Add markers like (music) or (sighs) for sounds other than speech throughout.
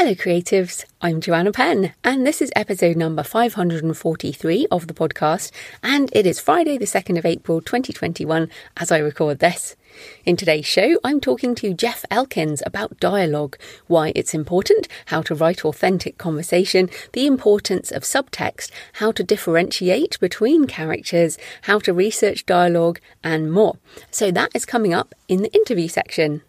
Hello, creatives. I'm Joanna Penn, and this is episode number 543 of the podcast. And it is Friday, the 2nd of April, 2021, as I record this. In today's show, I'm talking to Jeff Elkins about dialogue, why it's important, how to write authentic conversation, the importance of subtext, how to differentiate between characters, how to research dialogue, and more. So that is coming up in the interview section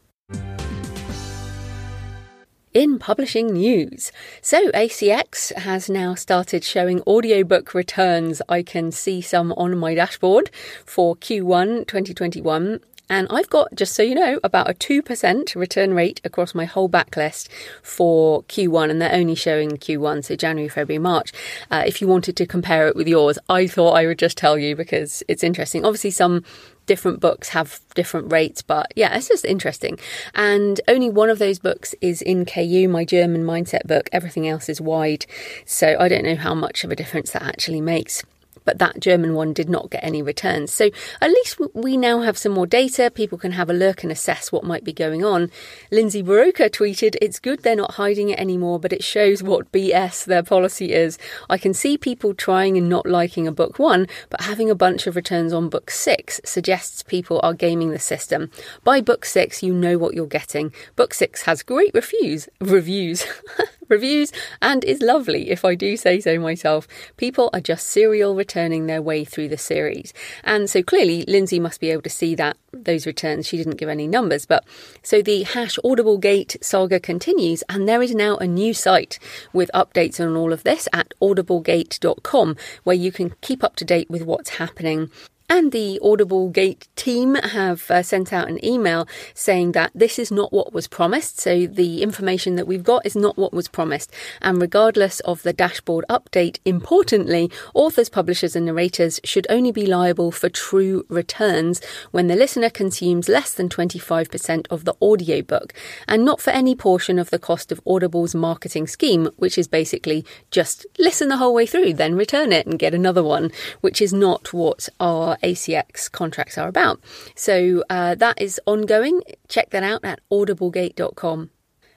in publishing news. So, ACX has now started showing audiobook returns. I can see some on my dashboard for Q1 2021. And I've got, just so you know, about a 2% return rate across my whole backlist for Q1, and they're only showing Q1, so January, February, March. Uh, if you wanted to compare it with yours, I thought I would just tell you because it's interesting. Obviously, some different books have different rates, but yeah, it's just interesting. And only one of those books is in KU, my German mindset book. Everything else is wide. So I don't know how much of a difference that actually makes but that German one did not get any returns. So at least we now have some more data. People can have a look and assess what might be going on. Lindsay Buroker tweeted, It's good they're not hiding it anymore, but it shows what BS their policy is. I can see people trying and not liking a book one, but having a bunch of returns on book six suggests people are gaming the system. By book six, you know what you're getting. Book six has great reviews. Reviews. (laughs) reviews and is lovely, if I do say so myself. People are just serial returning their way through the series. And so clearly, Lindsay must be able to see that those returns. She didn't give any numbers, but so the hash Audible Gate saga continues, and there is now a new site with updates on all of this at audiblegate.com where you can keep up to date with what's happening and the Audible Gate team have uh, sent out an email saying that this is not what was promised. So the information that we've got is not what was promised. And regardless of the dashboard update, importantly, authors, publishers, and narrators should only be liable for true returns when the listener consumes less than 25% of the audiobook and not for any portion of the cost of Audible's marketing scheme, which is basically just listen the whole way through, then return it and get another one, which is not what our ACX contracts are about. So uh, that is ongoing. Check that out at audiblegate.com.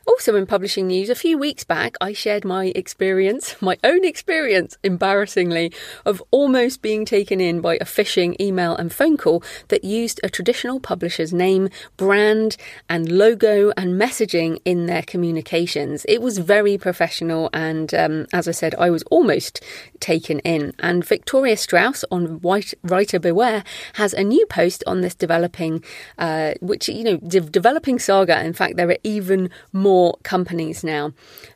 Also, in publishing news, a few weeks back, I shared my experience, (laughs) my own experience, embarrassingly, of almost being taken in by a phishing email and phone call that used a traditional publisher's name, brand, and logo and messaging in their communications. It was very professional, and um, as I said, I was almost taken in. And Victoria Strauss on White, Writer Beware has a new post on this developing, uh, which, you know, de- developing saga. In fact, there are even more more companies now.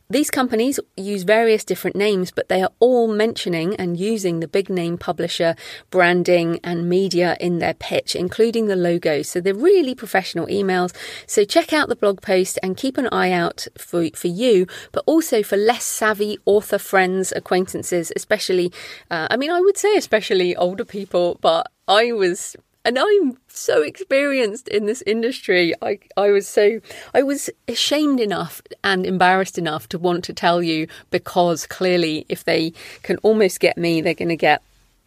These companies use various different names, but they are all mentioning and using the big name publisher branding and media in their pitch, including the logo. So they're really professional emails. So check out the blog post and keep an eye out for, for you, but also for less savvy author friends, acquaintances, especially, uh, I mean, I would say especially older people, but I was and I'm so experienced in this industry. I, I was so, I was ashamed enough and embarrassed enough to want to tell you because clearly, if they can almost get me, they're going to get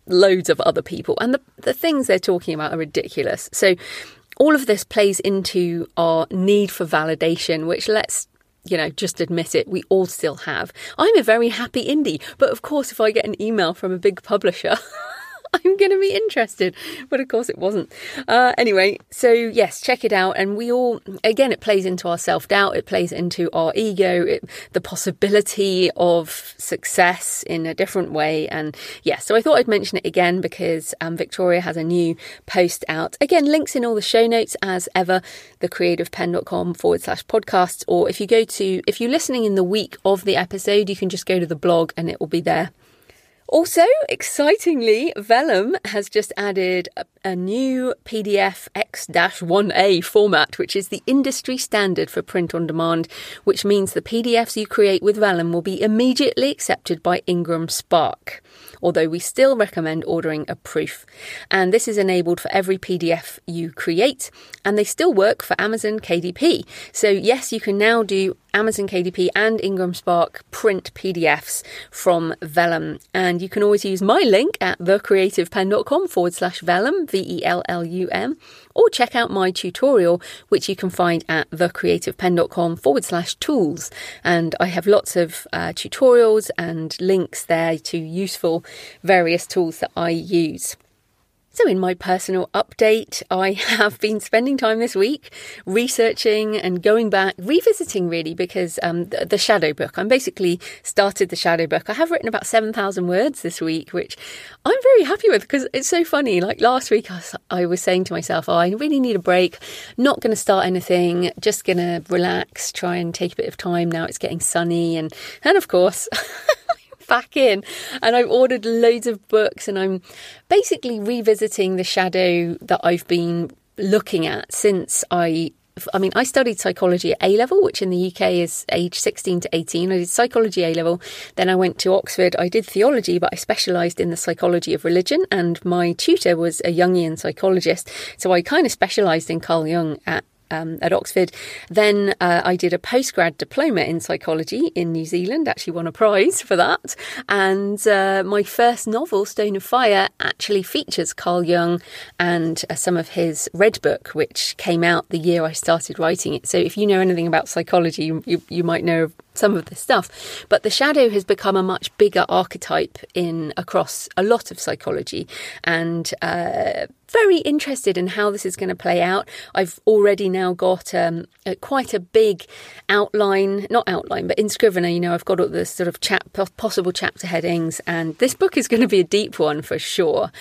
loads of other people. And the, the things they're talking about are ridiculous. So, all of this plays into our need for validation, which let's you know, just admit it, we all still have. I'm a very happy indie, but of course, if I get an email from a big publisher, (laughs) (laughs) I'm going to be interested. But of course, it wasn't. Uh, anyway, so yes, check it out. And we all, again, it plays into our self doubt, it plays into our ego, it, the possibility of success in a different way. And yeah, so I thought I'd mention it again because um, Victoria has a new post out. Again, links in all the show notes as ever, thecreativepenn.com forward slash podcasts. Or if you go to, if you're listening in the week of the episode, you can just go to the blog and it will be there. Also, excitingly, Vellum has just added a, a new PDF X 1A format, which is the industry standard for print on demand, which means the PDFs you create with Vellum will be immediately accepted by Ingram Spark although we still recommend ordering a proof. And this is enabled for every PDF you create, and they still work for Amazon KDP. So, yes, you can now do Amazon KDP and Ingram Spark print PDFs from Vellum. And you can always use my link at thecreativepenn.com forward slash Vellum, V E L L U M, or check out my tutorial, which you can find at thecreativepenn.com forward slash tools. And I have lots of uh, tutorials and links there to useful various tools that I use. So, in my personal update, I (laughs) have been spending time this week researching and going back, revisiting really, because um, the, the, Shadow book. I'm basically started the Shadow book. I have written about 7,000 words this week, which I'm very happy with because it's so funny. Like last week, I was, I was saying to myself, oh, I really need a break. Not going to start anything, just going to relax, try and take a bit of time now. It's getting sunny. And, and of course, (laughs) back in and I've ordered loads of books and I'm basically revisiting the shadow that I've been looking at since I I mean, I studied psychology at A level, which in the UK is age 16 to 18. I did psychology A level. Then I went to Oxford. I did theology, but I specialised in the psychology of religion. And my tutor was a Jungian psychologist. So I kind of specialised in Carl Jung at um, at Oxford. Then uh, I did a postgrad diploma in psychology in New Zealand, actually won a prize for that. And uh, my first novel, Stone of Fire, actually features Carl Jung and uh, some of his Red Book, which came out the year I started writing it. So if you know anything about psychology, you, you, might know some of this stuff. But the shadow has become a much bigger archetype in across a lot of psychology, and uh, very interested in how this is going to play out. I've already now got um, a, quite a big outline, not outline, but in Scrivener. You know, I've got all the sort of chap- possible chapter headings, and this book is going to be a deep one for sure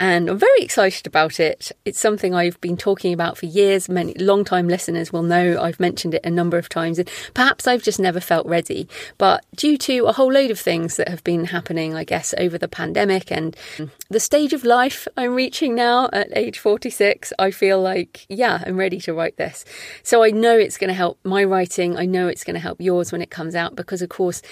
and I'm very excited about it. It's something I've been talking about for years. Many long-time listeners will know I've mentioned it a number of times, and perhaps I've just never felt ready. But due to a whole load of things that have been happening, I guess, over the pandemic and the stage of life I'm reaching now at age 46, I feel like, yeah, I'm ready to write this. So I know it's going to help my writing. I know it's going to help yours when it comes out because, of course,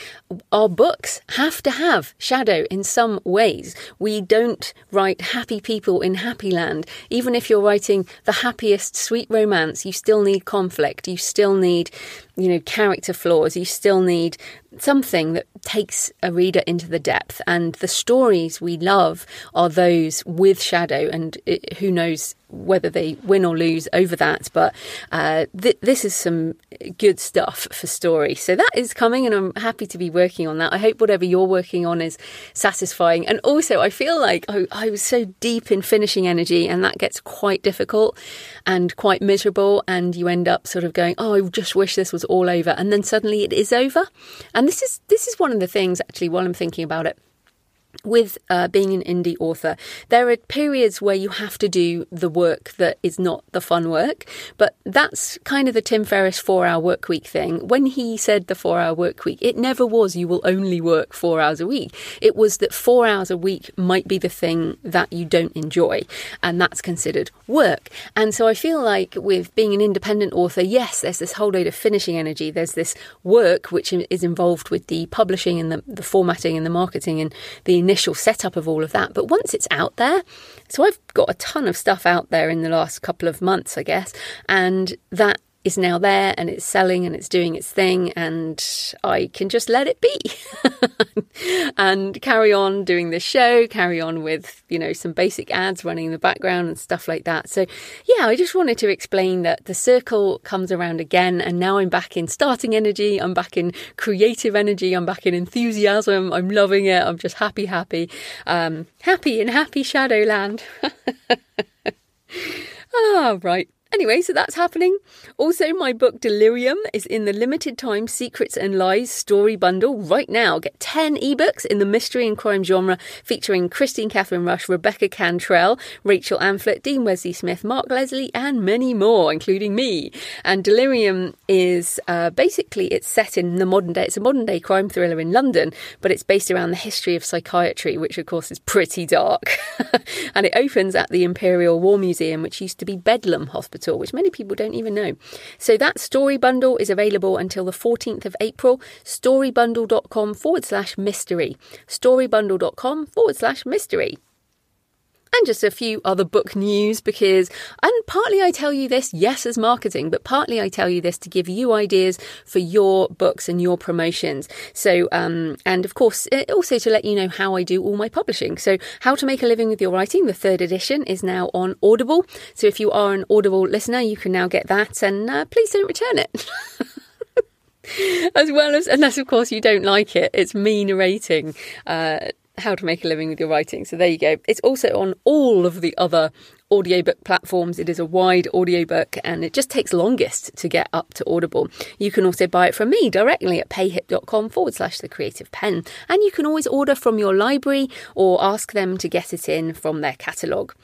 our books have to have shadow in some ways. We don't write happy people in happy land. Even if you're writing the happiest sweet romance, you still need conflict. You still need, you know, character flaws. You still need something that takes a reader into the depth. And the stories we love are those with shadow, and it, who knows whether they win or lose over that. But uh, th- this is some good stuff for story. So that is coming, and I'm happy to be working on that. I hope whatever you're working on is satisfying. And also, I feel like I, I was so deep in finishing energy, and that gets quite difficult and quite miserable. And you end up sort of going, "Oh, I just wish this was all over," and then suddenly it is over. And this is this is one of the things actually while I'm thinking about it with uh, being an indie author, there are periods where you have to do the work that is not the fun work. But that's kind of the Tim Ferriss four hour work week thing. When he said the four hour work week, it never was you will only work four hours a week. It was that four hours a week might be the thing that you don't enjoy, and that's considered work. And so I feel like with being an independent author, yes, there's this whole load of finishing energy. There's this work which is involved with the publishing and the, the formatting and the marketing and the initial setup of all of that. But once it's out there, so I've got a ton of stuff out there in the last couple of months, I guess, and that is now there and it's selling and it's doing its thing and I can just let it be (laughs) and carry on doing the show, carry on with, you know, some basic ads running in the background and stuff like that. So, yeah, I just wanted to explain that the circle comes around again and now I'm back in starting energy, I'm back in creative energy, I'm back in enthusiasm, I'm loving it, I'm just happy, happy, um, happy in happy Shadowland. (laughs) ah, right. Anyway, so that's happening. Also, my book Delirium is in the limited time Secrets and Lies story bundle right now. Get 10 ebooks in the mystery and crime genre featuring Kristine Kathryn Rusch, Rebecca Cantrell, Rachel Amphlett, Dean Wesley Smith, Mark Leslie, and many more, including me. And Delirium is uh, basically it's set in the modern day. It's a modern day crime thriller in London, but it's based around the history of psychiatry, which of course is pretty dark. (laughs) and it opens at the Imperial War Museum, which used to be Bedlam Hospital hospital, which many people don't even know. So that story bundle is available until the 14th of April. Storybundle.com forward slash mystery. Storybundle.com forward slash mystery and just a few other book news because, and partly I tell you this, yes, as marketing, but partly I tell you this to give you ideas for your books and your promotions. So, um, and of course, eh, also to let you know how I do all my publishing. So, How to Make a Living with Your Writing, the third edition, is now on Audible. So, if you are an Audible listener, you can now get that, and uh, please don't return it. (laughs) as well as unless of course you don't like it it's me narrating uh, how to make a living with your writing. So there you go. It's also on all of the other audiobook platforms. It is a wide audiobook and it just takes longest to get up to Audible. You can also buy it from me directly at payhip.com forward slash the creative penn. And you can always order from your library or ask them to get it in from their catalogue.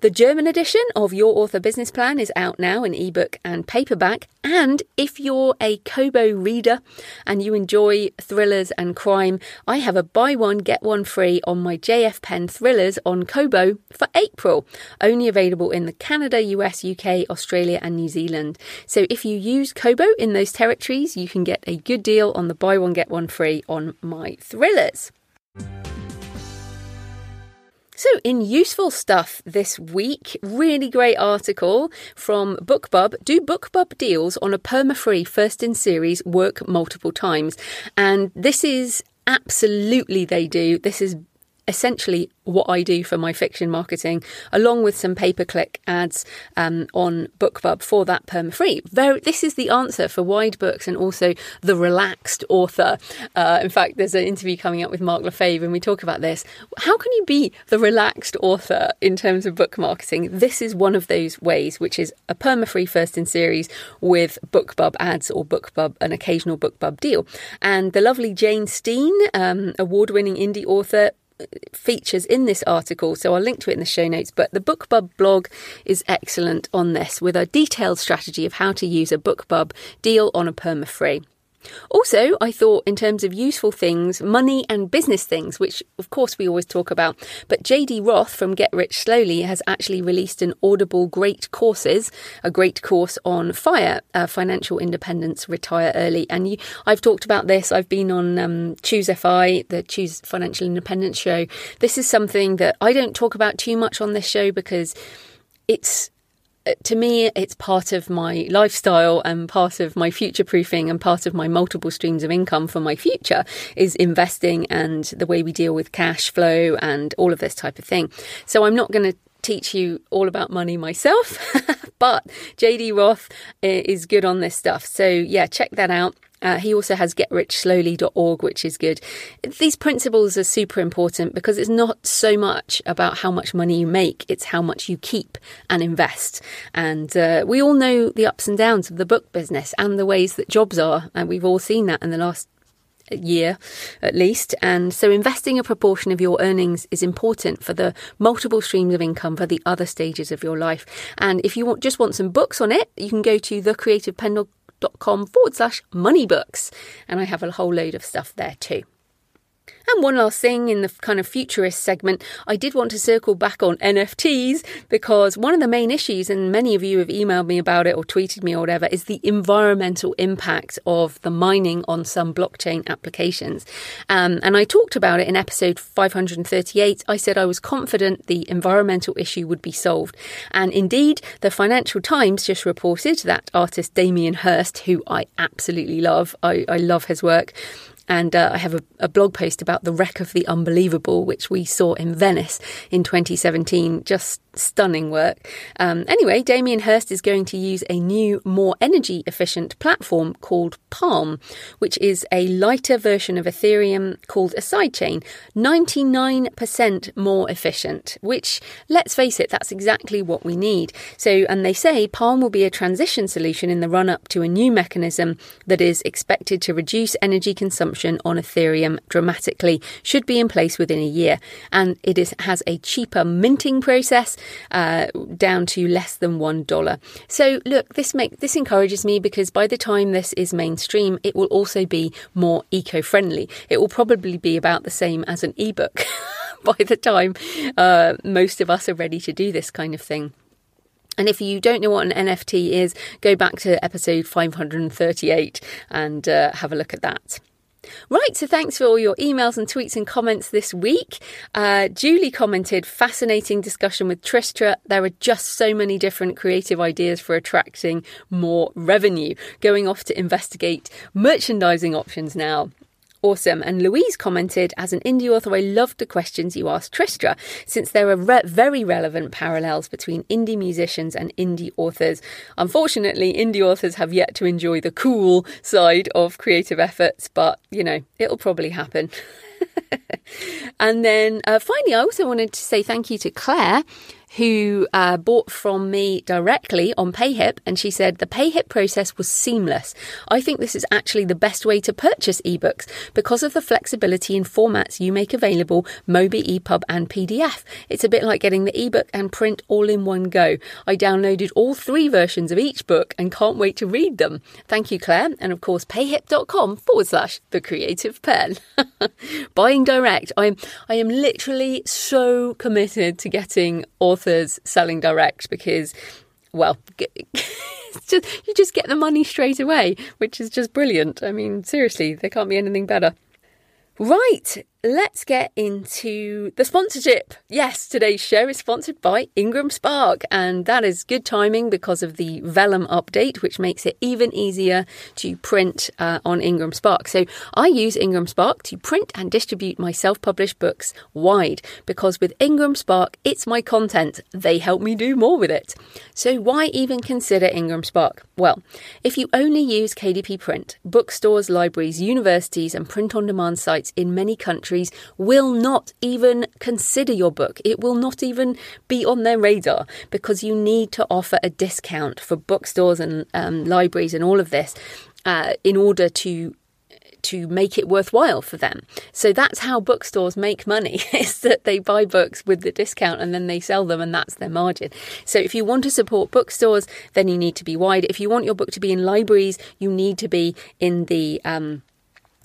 The German edition of Your Author Business Plan is out now in ebook and paperback. And if you're a Kobo reader and you enjoy thrillers and crime, I have a buy one, get one free on my JF Penn thrillers on Kobo for April. Only available in the Canada, US, UK, Australia, and New Zealand. So if you use Kobo in those territories, you can get a good deal on the buy one, get one free on my thrillers. So, in useful stuff this week, really great article from BookBub. Do BookBub deals on a perma free first in series work multiple times? And this is absolutely they do. This is essentially what I do for my fiction marketing, along with some pay per click ads um, on BookBub for that perma free. This is the answer for wide books and also the relaxed author. Uh, in fact, there's an interview coming up with Mark Lefebvre, and we talk about this. How can you be the relaxed author in terms of book marketing? This is one of those ways, which is a perma free first in series with BookBub ads or BookBub, an occasional BookBub deal. And the lovely Jane Steen, um, award winning indie author, features in this article, so I'll link to it in the show notes. But the BookBub blog is excellent on this with a detailed strategy of how to use a BookBub deal on a perma free. Also, I thought in terms of useful things, money and business things, which of course we always talk about, but JD Roth from Get Rich Slowly has actually released an Audible Great Courses, a great course on FIRE, uh, financial independence, retire early. And you, I've talked about this. I've been on um, Choose FI, the Choose Financial Independence show. This is something that I don't talk about too much on this show because it's to me, it's part of my lifestyle and part of my future proofing and part of my multiple streams of income for my future is investing and the way we deal with cash flow and all of this type of thing. So I'm not going to teach you all about money myself, (laughs) but JD Roth uh, is good on this stuff. So yeah, check that out. Uh, he also has getrichslowly.org, which is good. These principles are super important because it's not so much about how much money you make, it's how much you keep and invest. And uh, we all know the ups and downs of the book business and the ways that jobs are. And we've all seen that in the last year at least. And so investing a proportion of your earnings is important for the multiple streams of income for the other stages of your life. And if you want, just want some books on it, you can go to thecreativepenn.com com forward slash money books. And I have a whole load of stuff there too. And one last thing in the kind of futurist segment, I did want to circle back on NFTs because one of the main issues, and many of you have emailed me about it or tweeted me or whatever, is the environmental impact of the mining on some blockchain applications. Um, and I talked about it in episode 538. I said I was confident the environmental issue would be solved. And indeed, the Financial Times just reported that artist Damien Hirst, who I absolutely love, I, I love his work, and uh, I have a, a, blog post about the wreck of the unbelievable, which we saw in Venice in 2017. Just stunning work. Um, anyway, Damien Hirst is going to use a new, more energy efficient platform called Palm, which is a lighter version of Ethereum called a sidechain, 99% more efficient, which, let's face it, that's exactly what we need. So, and they say Palm will be a transition solution in the run up to a new mechanism that is expected to reduce energy consumption on Ethereum dramatically, should be in place within a year. And it is, has a cheaper minting process uh, down to less than $1. So, look, this, make, this encourages me because by the time this is mainstream, it will also be more eco friendly. It will probably be about the same as an ebook (laughs) by the time uh, most of us are ready to do this kind of thing. And if you don't know what an NFT is, go back to episode 538 and uh, have a look at that. Right, so thanks for all your emails and tweets and comments this week. Uh, Julie commented, fascinating discussion with Tristra. There are just so many different creative ideas for attracting more revenue. Going off to investigate merchandising options now. Awesome. And Louise commented, as an indie author, I loved the questions you asked Tristra, since there are re- very relevant parallels between indie musicians and indie authors. Unfortunately, indie authors have yet to enjoy the cool side of creative efforts, but you know, it'll probably happen. (laughs) and then uh, finally, I also wanted to say thank you to Claire who uh, bought from me directly on PayHip, and she said the PayHip process was seamless. I think this is actually the best way to purchase ebooks because of the flexibility in formats you make available Mobi, EPUB, and PDF. It's a bit like getting the ebook and print all in one go. I downloaded all three versions of each book and can't wait to read them. Thank you, Claire, and of course, payhip.com forward slash the creative penn. (laughs) Buying direct. I'm I am literally so committed to getting author authors selling direct because, well, (laughs) just, you just get the money straight away, which is just brilliant. I mean, seriously, there can't be anything better. Right, let's get into the sponsorship. Yes, today's show is sponsored by Ingram Spark, and that is good timing because of the Vellum update, which makes it even easier to print uh, on Ingram Spark. So I use Ingram Spark to print and distribute my self published books wide because with Ingram Spark, it's my content. They help me do more with it. So why even consider Ingram Spark? Well, if you only use KDP Print, bookstores, libraries, universities, and print on demand sites in many countries countries will not even consider your book. It will not even be on their radar because you need to offer a discount for bookstores and um, libraries and all of this uh, in order to to make it worthwhile for them. So that's how bookstores make money (laughs) is that they buy books with the discount and then they sell them and that's their margin. So if you want to support bookstores, then you need to be wide. If you want your book to be in libraries, you need to be in the um,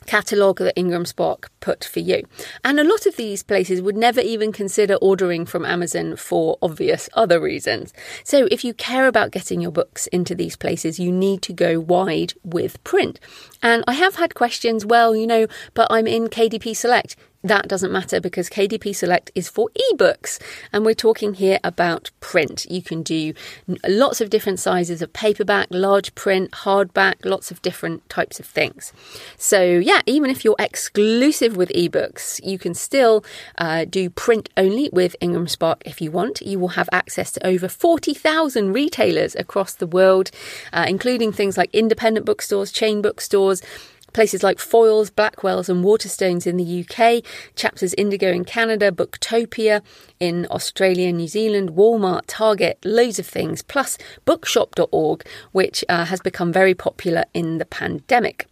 catalogue that Ingram Spark put for you. And a lot of these places would never even consider ordering from Amazon for obvious other reasons. So if you care about getting your books into these places, you need to go wide with print. And I have had questions, well, you know, but I'm in KDP Select that doesn't matter because KDP Select is for ebooks. And we're talking here about print. You can do lots of different sizes of paperback, large print, hardback, lots of different types of things. So, yeah, even if you're exclusive with ebooks, you can still uh, do print only with Ingram Spark if you want. You will have access to over 40,000 retailers across the world, uh, including things like independent bookstores, chain bookstores Places like Foyles, Blackwells, and Waterstones in the UK, Chapters Indigo in Canada, Booktopia in Australia, New Zealand, Walmart, Target, loads of things, plus bookshop.org, which uh, has become very popular in the pandemic.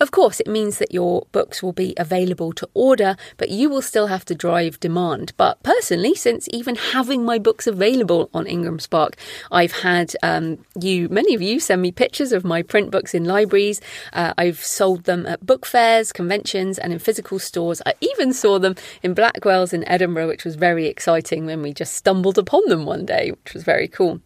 Of course, it means that your books will be available to order, but you will still have to drive demand. But personally, since even having my books available on Ingram Spark, I've had um, you, many of you, send me pictures of my print books in libraries. Uh, I've sold them at book fairs, conventions, and in physical stores. I even saw them in Blackwell's in Edinburgh, which was very exciting when we just stumbled upon them one day, which was very cool.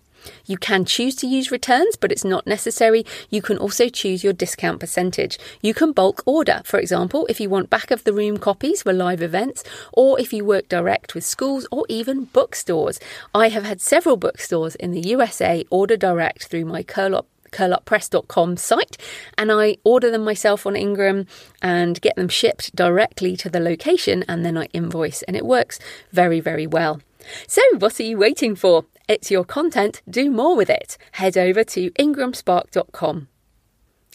You can choose to use returns, but it's not necessary. You can also choose your discount percentage. You can bulk order, for example, if you want back of the room copies for live events, or if you work direct with schools or even bookstores. I have had several bookstores in the USA order direct through my Curl curluppress.com site and I order them myself on Ingram and get them shipped directly to the location and then I invoice and it works very very well. So, what are you waiting for? It's your content, do more with it. Head over to ingramspark.com.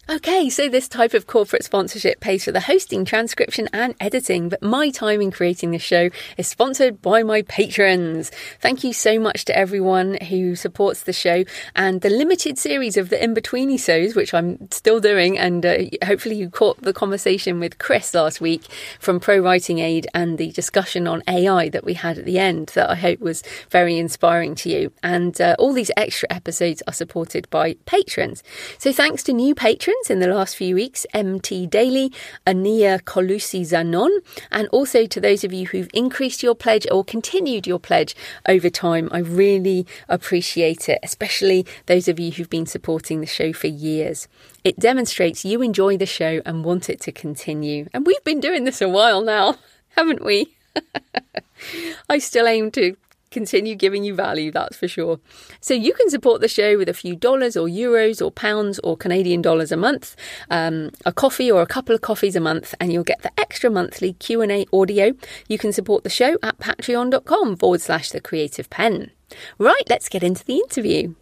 Okay, so this type of corporate sponsorship pays for the hosting, transcription, and editing, but my time in creating this show is sponsored by my patrons. Thank you so much to everyone who supports the show and the limited series of the in betweeny shows, which I'm still doing. And uh, hopefully, you caught the conversation with Chris last week from Pro Writing Aid and the discussion on AI that we had at the end, that I hope was very inspiring to you. And uh, all these extra episodes are supported by patrons. So, thanks to new patrons in the last few weeks MT Daily, Ania Colusi Zanon, and also to those of you who've increased your pledge or continued your pledge over time. I really appreciate it, especially those of you who've been supporting the show for years. It demonstrates you enjoy the show and want it to continue. And we've been doing this a while now, (laughs) haven't we? (laughs) I still aim to continue giving you value, that's for sure. So you can support the show with a few dollars or euros or pounds or Canadian dollars a month, um, a coffee or a couple of coffees a month, and you'll get the extra monthly Q&A audio. You can support the show at patreon.com forward slash the creative penn. Right, let's get into the interview.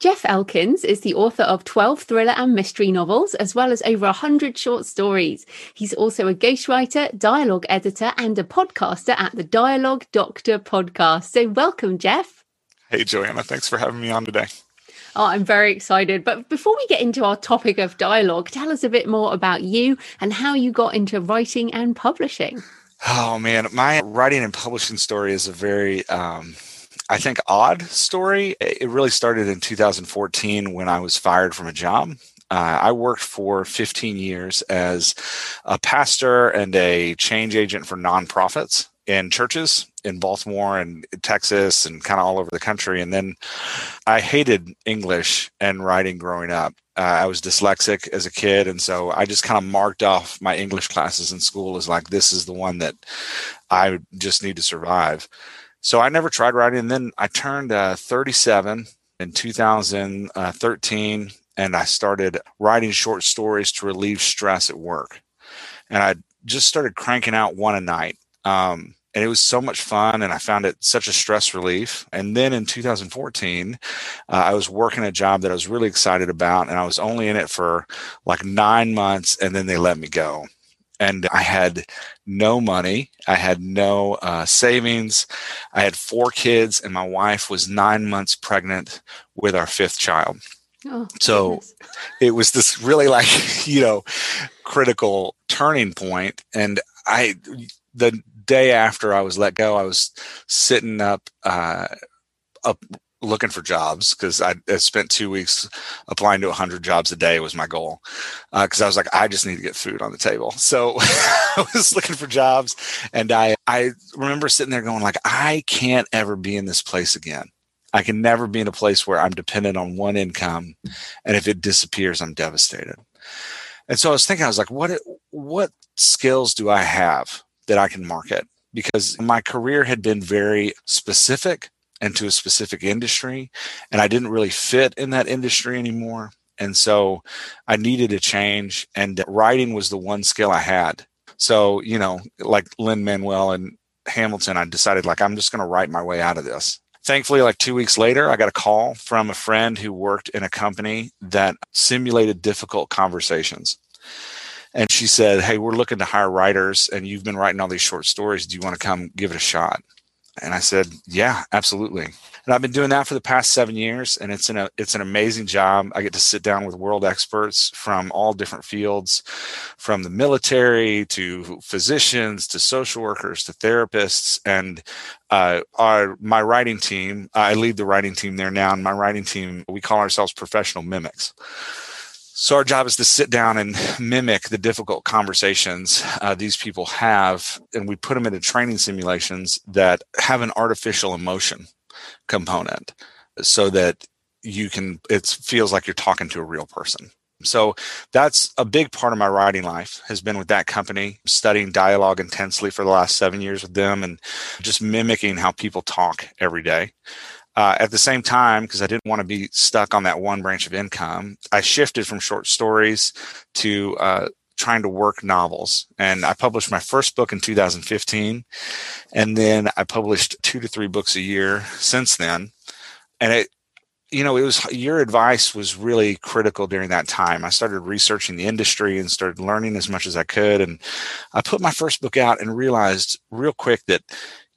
Jeff Elkins is the author of 12 thriller and mystery novels, as well as over 100 short stories. He's also a ghostwriter, dialogue editor, and a podcaster at the Dialogue Doctor podcast. So, welcome, Jeff. Hey, Joanna. Thanks for having me on today. Oh, I'm very excited. But before we get into our topic of dialogue, tell us a bit more about you and how you got into writing and publishing. Oh, man. My writing and publishing story is a very. Um, I think, odd story. It really started in 2014 when I was fired from a job. Uh, I worked for 15 years as a pastor and a change agent for nonprofits in churches in Baltimore and Texas and kind of all over the country. And then I hated English and writing growing up. Uh, I was dyslexic as a kid. And so I just kind of marked off my English classes in school as like, this is the one that I just need to survive. So I never tried writing. And then I turned uh, 37 in 2013 and I started writing short stories to relieve stress at work. And I just started cranking out one a night. Um, and it was so much fun and i found it such a stress relief and then in 2014 uh, i was working a job that i was really excited about and i was only in it for like nine months and then they let me go and I had no money. I had no uh, savings. I had four kids, and my wife was nine months pregnant with our fifth child. Oh, so goodness. it was this really like, (laughs) you know, critical turning point. And I, the day after I was let go, I was sitting up, uh, up looking for jobs because I, I, spent two weeks applying to 100 jobs a day was my goal because uh, I was like I just need to get food on the table. So (laughs) I was looking for jobs and I I remember sitting there going like I can't ever be in this place again. I can never be in a place where I'm dependent on one income and if it disappears I'm devastated. And so I was thinking I was like what what skills do I have that I can market? Because my career had been very specific into a specific industry and I didn't really fit in that industry anymore. And so I needed a change and writing was the one skill I had. So, you know, like Lin Manuel and Hamilton, I decided like I'm just going to write my way out of this. Thankfully, like two weeks later, I got a call from a friend who worked in a company that simulated difficult conversations. And she said, Hey, we're looking to hire writers, and you've been writing all these short stories. Do you want to come give it a shot? And I said, yeah, absolutely. And I've been doing that for the past seven years, and it's an it's an amazing job. I get to sit down with world experts from all different fields, from the military to physicians to social workers to therapists, and uh, our my writing team. I lead the writing team there now, and my writing team we call ourselves professional mimics. So our job is to sit down and mimic the difficult conversations uh, these people have, and we put them into training simulations that have an artificial emotion component, so that you can. It feels like you're talking to a real person. So that's a big part of my writing life has been with that company, studying dialogue intensely for the last seven years with them, and just mimicking how people talk every day. Uh, at the same time, because I didn't want to be stuck on that one branch of income, I shifted from short stories to uh, trying to work novels. And I published my first book in 2015. And then I published two to three books a year since then. And it, you know, it was your advice was really critical during that time. I started researching the industry and started learning as much as I could. And I put my first book out and realized real quick that,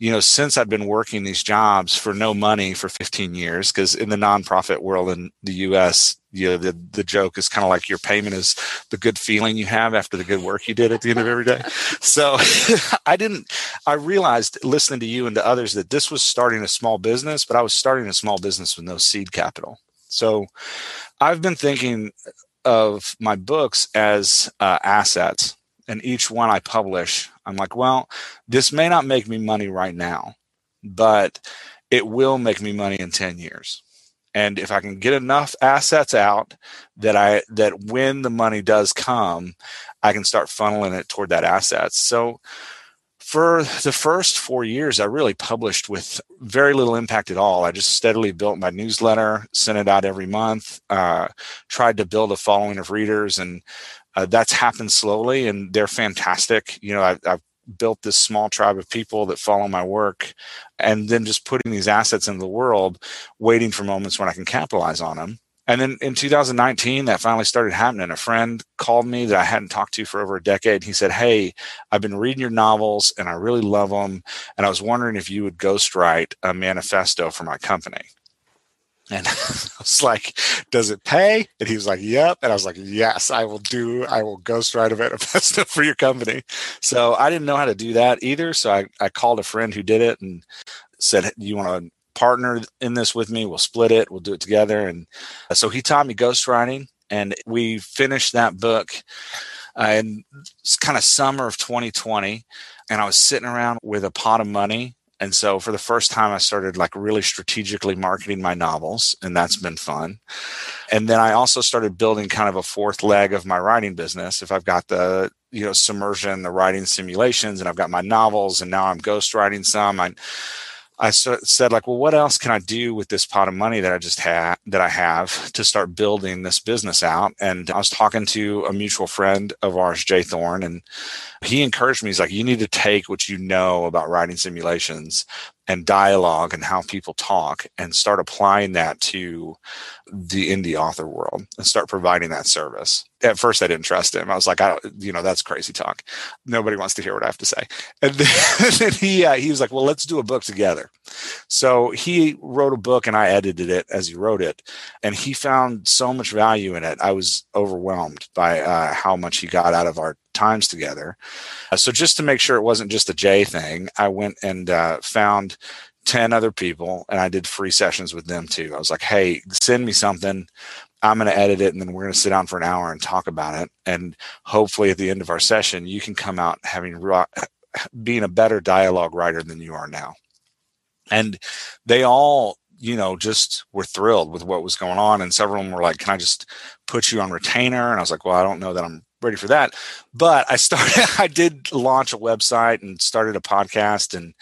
you know, since I've been working these jobs for no money for 15 years, because in the nonprofit world in the US, you know, the, the joke is kind of like your payment is the good feeling you have after the good work you did at the end of every day. (laughs) So (laughs) I didn't, I realized listening to you and to others that this was starting a small business, but I was starting a small business with no seed capital. So I've been thinking of my books as uh, assets and each one I publish, I'm like, well, this may not make me money right now, but it will make me money in 10 years. And if i can get enough assets out that i that when the money does come i can start funneling it toward that assets so for the first four years i really published with very little impact at all. I just steadily built my newsletter sent it out every month uh, tried to build a following of readers and uh, that's happened slowly and they're fantastic. You know I, i've built this small tribe of people that follow my work and then just putting these assets into the world waiting for moments when i can capitalize on them and then in 2019 that finally started happening. A friend called me that i hadn't talked to for over a decade. He said hey i've been reading your novels and i really love them and i was wondering if you would ghostwrite a manifesto for my company and (laughs) I was like, does it pay? And he was like, yep. And I was like, yes, I will do, I will ghostwrite a manifesto (laughs) for your company. So I didn't know how to do that either. So I, I called a friend who did it and said, you want to partner in this with me? We'll split it. We'll do it together. And so he taught me ghostwriting and we finished that book uh, in kind of summer of 2020. And I was sitting around with a pot of money and so for the first time, I started like really strategically marketing my novels, and that's been fun. And then I also started building kind of a fourth leg of my writing business. If I've got the you know SIMmersion, the writing simulations, and I've got my novels, and now I'm ghostwriting some. I I said like, well, what else can I do with this pot of money that I just had that I have to start building this business out? And I was talking to a mutual friend of ours, J. Thorn, and he encouraged me. He's like, you need to take what you know about writing simulations and dialogue and how people talk and start applying that to the indie author world and start providing that service. At first, I didn't trust him. I was like, I, you know, that's crazy talk. Nobody wants to hear what I have to say. And then, (laughs) then he, uh, he was like, well, let's do a book together. So he wrote a book and I edited it as he wrote it. And he found so much value in it. I was overwhelmed by uh, how much he got out of our times together. Uh, so just to make sure it wasn't just a Jay thing, I went and uh, found 10 other people and I did free sessions with them too. I was like, hey, send me something. I'm going to edit it and then we're going to sit down for an hour and talk about it. And hopefully at the end of our session, you can come out having being a better dialogue writer than you are now. And they all, you know, just were thrilled with what was going on. And several of them were like, can I just put you on retainer? And I was like, well, I don't know that I'm ready for that. But I (laughs) started, I did launch a website and started a podcast, and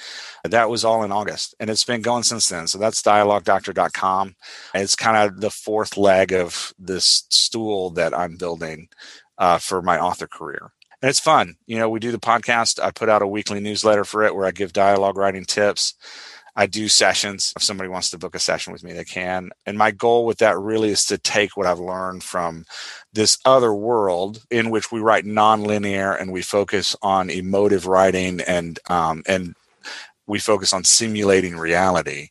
that was all in August. And it's been going since then. So that's dialoguedoctor.com. It's kind of the fourth leg of this stool that I'm building uh, for my author career. And it's fun. You know, we do the podcast. I put out a weekly newsletter for it where I give dialogue writing tips. I do sessions. If somebody wants to book a session with me, they can. And my goal with that really is to take what I've learned from this other world in which we write nonlinear and we focus on emotive writing and um, and we focus on simulating reality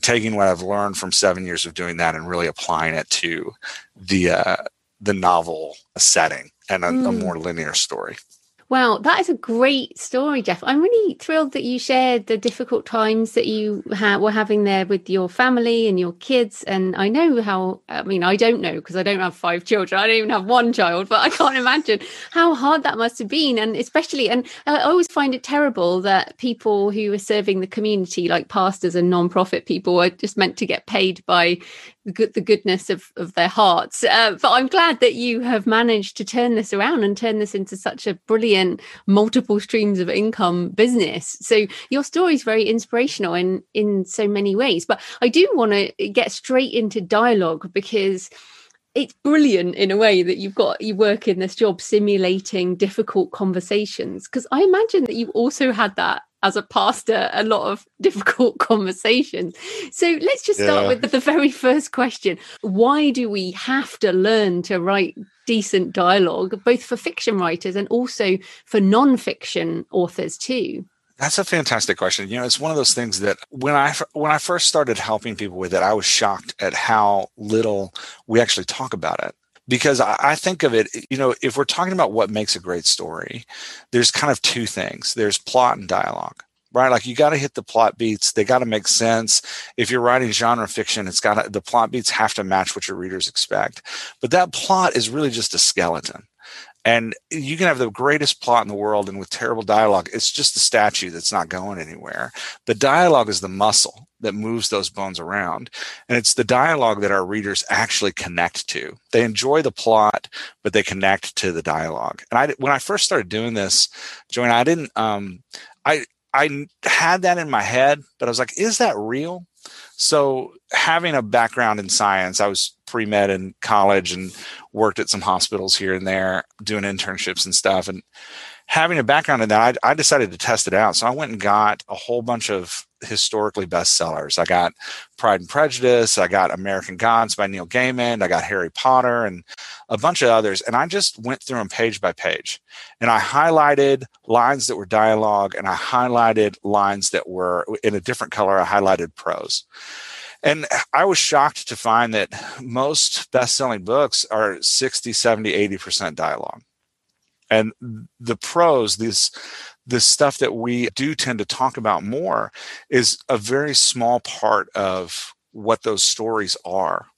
taking what I've learned from seven years of doing that and really applying it to the uh, the novel setting and a, mm. a more linear story. Wow, that is a great story, Jeff. I'm really thrilled that you shared the difficult times that you ha- were having there with your family and your kids. And I know how, I mean, I don't know because I don't have five children. I don't even have one child, but I can't imagine how hard that must have been. And especially, and I always find it terrible that people who are serving the community, like pastors and non-profit people, are just meant to get paid by the, good, the goodness of, of their hearts. Uh, but I'm glad that you have managed to turn this around and turn this into such a brilliant multiple streams of income business. So your story is very inspirational in in so many ways. But I do want to get straight into dialogue because it's brilliant in a way that you've got you work in this job simulating difficult conversations because i imagine that you also had that as a pastor a lot of (laughs) difficult conversations so let's just start yeah. with the very first question why do we have to learn to write decent dialogue both for fiction writers and also for non-fiction authors too that's a fantastic question. You know, it's one of those things that when I when I first started helping people with it, I was shocked at how little we actually talk about it. Because I, think of it, you know, if we're talking about what makes a great story, there's kind of two things. There's plot and dialogue right? Like you got to hit the plot beats. They got to make sense. If you're writing genre fiction, it's got the plot beats have to match what your readers expect. But that plot is really just a skeleton. And you can have the greatest plot in the world, and with terrible dialogue, it's just the statue that's not going anywhere. The dialogue is the muscle that moves those bones around. And it's the dialogue that our readers actually connect to. They enjoy the plot, but they connect to the dialogue. And I, when I first started doing this, Joanna, I didn't, um, I, I had that in my head, but I was like, is that real? So having a background in science, I was pre-med in college and worked at some hospitals here and there doing internships and stuff. And having a background in that, I, I, decided to test it out. So I went and got a whole bunch of historically bestsellers. I got Pride and Prejudice, I got American Gods by Neil Gaiman, I got Harry Potter, and a bunch of others. And I just went through them page by page. And I highlighted lines that were dialogue, and I highlighted lines that were in a different color. I highlighted prose. And I was shocked to find that most best selling books are 60, 70, 80% dialogue. And the prose, this, this stuff that we do tend to talk about more, is a very small part of what those stories are.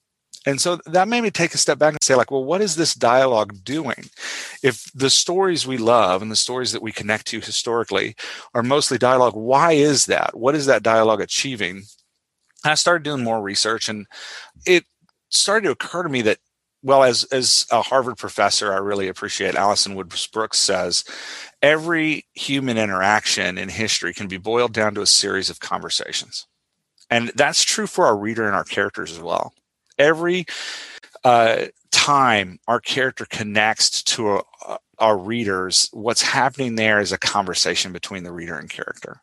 And so that made me take a step back and say, like, well, what is this dialogue doing? If the stories we love and the stories that we connect to historically are mostly dialogue, why is that? What is that dialogue achieving? I started doing more research and it started to occur to me that well as as a Harvard professor I really appreciate Alison Woods Brooks says every human interaction in history can be boiled down to a series of conversations. And that's true for our reader and our characters as well. Every uh, time our character connects to a, our readers, what's happening there is a conversation between the reader and character.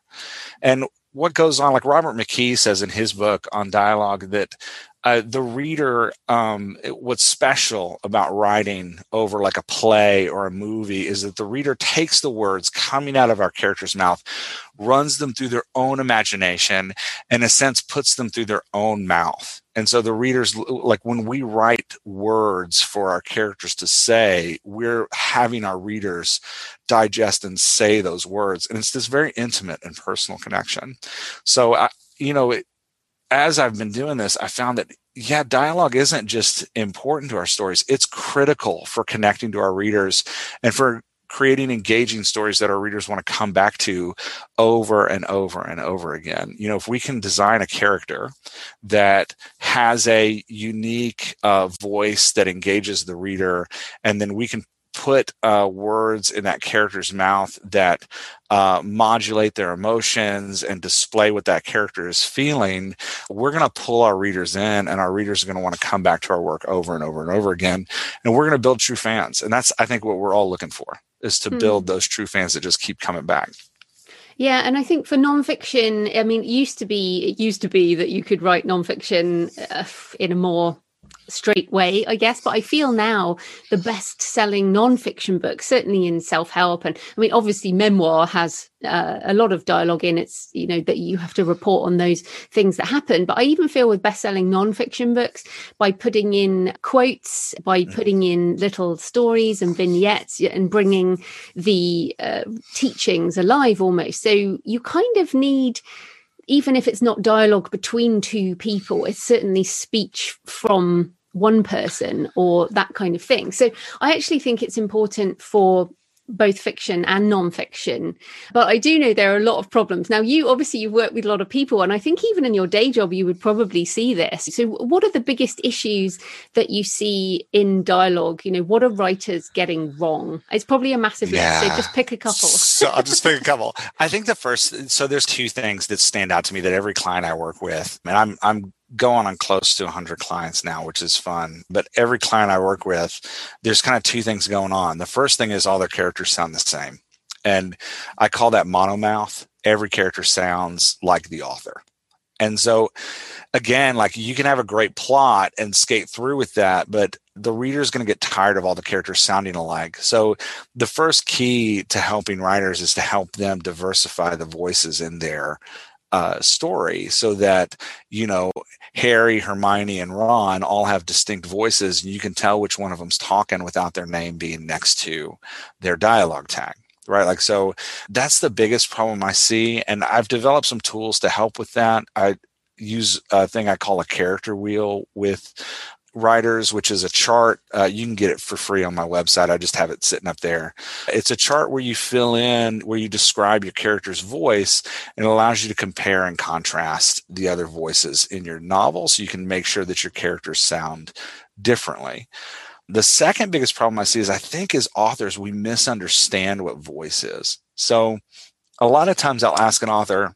And what goes on, like Robert McKee says in his book on dialogue, that uh, the reader, um, what's special about writing over like a play or a movie is that the reader takes the words coming out of our character's mouth, runs them through their own imagination, and in a sense puts them through their own mouth. And so the readers, like when we write words for our characters to say, we're having our readers digest and say those words. And it's this very intimate and personal connection. So, I, you know, it, as I've been doing this, I found that, yeah, dialogue isn't just important to our stories. It's critical for connecting to our readers and for creating engaging stories that our readers want to come back to over and over and over again. You know, if we can design a character that has a unique uh, voice that engages the reader, and then we can put uh, words in that character's mouth that uh, modulate their emotions and display what that character is feeling, we're going to pull our readers in, and our readers are going to want to come back to our work over and over and over again. And we're going to build true fans. And that's, I think, what we're all looking for is to hmm. build those true fans that just keep coming back. Yeah, and I think for nonfiction, I mean, it used to be it used to be that you could write nonfiction uh, in a more straight way, I guess. But I feel now the best selling non-fiction book, certainly in self-help. And I mean, obviously memoir has uh, a lot of dialogue in it's, you know, that you have to report on those things that happen. But I even feel with best-selling non-fiction books by putting in quotes, by mm. putting in little stories and vignettes and bringing the uh, teachings alive almost. So you kind of need even if it's not dialogue between two people, it's certainly speech from one person or that kind of thing. So I actually think it's important for both fiction and non-fiction but i do know there are a lot of problems. Now you obviously you work with a lot of people and i think even in your day job you would probably see this. So what are the biggest issues that you see in dialogue? You know what are writers getting wrong? It's probably a massive yeah. list so just pick a couple. So i'll just pick a couple. I think the first so there's two things that stand out to me that every client i work with and i'm i'm going on close to 100 clients now, which is fun. But every client I work with, there's kind of two things going on. The first thing is all their characters sound the same. And I call that monomouth. Every character sounds like the author. And so, again, like you can have a great plot and skate through with that, but the reader is going to get tired of all the characters sounding alike. So, the first key to helping writers is to help them diversify the voices in their uh, story so that, you know, Harry, Hermione, and Ron all have distinct voices, and you can tell which one of them's talking without their name being next to their dialogue tag right? Like so that's the biggest problem i see and i've developed some tools to help with that. I use a thing i call a character wheel with writers which is a chart uh, you can get it for free on my website i just have it sitting up there it's a chart where you fill in where you describe your character's voice and it allows you to compare and contrast the other voices in your novel so you can make sure that your characters sound differently the second biggest problem I see is I think as authors, we misunderstand what voice is. So a lot of times I'll ask an author,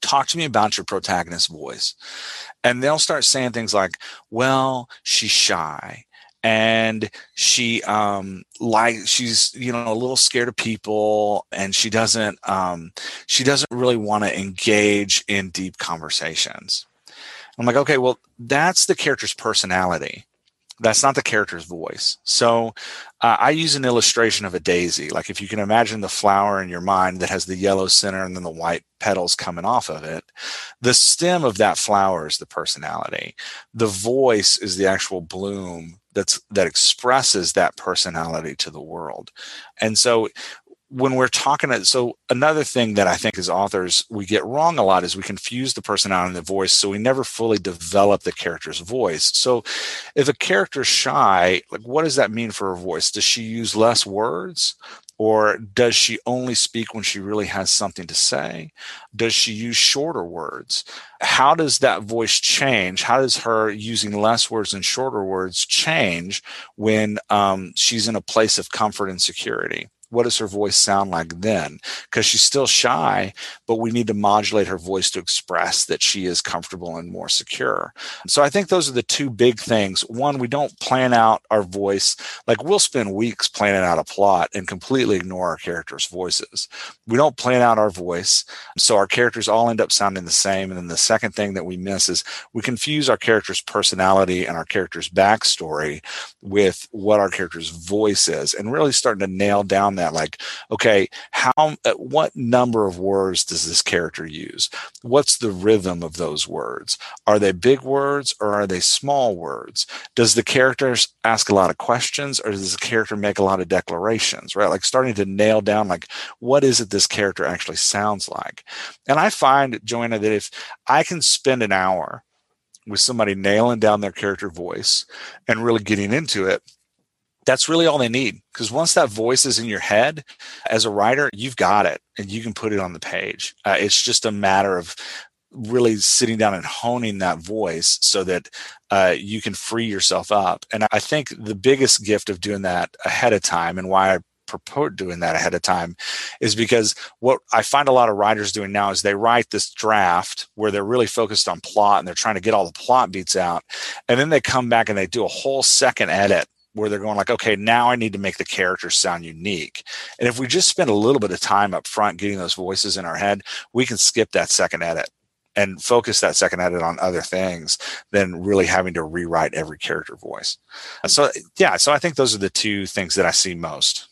talk to me about your protagonist's voice. And they'll start saying things like, well, she's shy and she um like she's you know a little scared of people and she doesn't um she doesn't really want to engage in deep conversations. I'm like okay well that's the character's personality that's not the character's voice. So uh, I use an illustration of a daisy. Like if you can imagine the flower in your mind that has the yellow center and then the white petals coming off of it, the stem of that flower is the personality. The voice is the actual bloom that's that expresses that personality to the world. And so when we're talking at so another thing that i think as authors we get wrong a lot is we confuse the personality and the voice so we never fully develop the character's voice. So if a character's shy like what does that mean for her voice? Does she use less words? Or does she only speak when she really has something to say? Does she use shorter words? How does that voice change? How does her using less words and shorter words change when um, she's in a place of comfort and security what does her voice sound like then? Because she's still shy, but we need to modulate her voice to express that she is comfortable and more secure. So I think those are the two big things. One, we don't plan out our voice. Like we'll spend weeks planning out a plot and completely ignore our characters' voices. We don't plan out our voice. So our characters all end up sounding the same. And then the second thing that we miss is we confuse our character's personality and our character's backstory with what our character's voice is and really starting to nail down that that like okay how uh, what number of words does this character use? What's the rhythm of those words? Are they big words or are they small words? Does the character ask a lot of questions or does the character make a lot of declarations? Right? Like starting to nail down like what is it this character actually sounds like? And i find joanna that if i can spend an hour with somebody nailing down their character voice and really getting into it that's really all they need because once that voice is in your head as a writer you've got it and you can put it on the page uh, it's just a matter of really sitting down and honing that voice so that uh, you can free yourself up and i think the biggest gift of doing that ahead of time and why i propose doing that ahead of time is because what I find a lot of writers doing now is they write this draft where they're really focused on plot and they're trying to get all the plot beats out. And then they come back and they do a whole second edit where they're going like, okay, now I need to make the characters sound unique. And if we just spend a little bit of time up front getting those voices in our head, we can skip that second edit and focus that second edit on other things than really having to rewrite every character voice. So yeah, so I think those are the two things that I see most.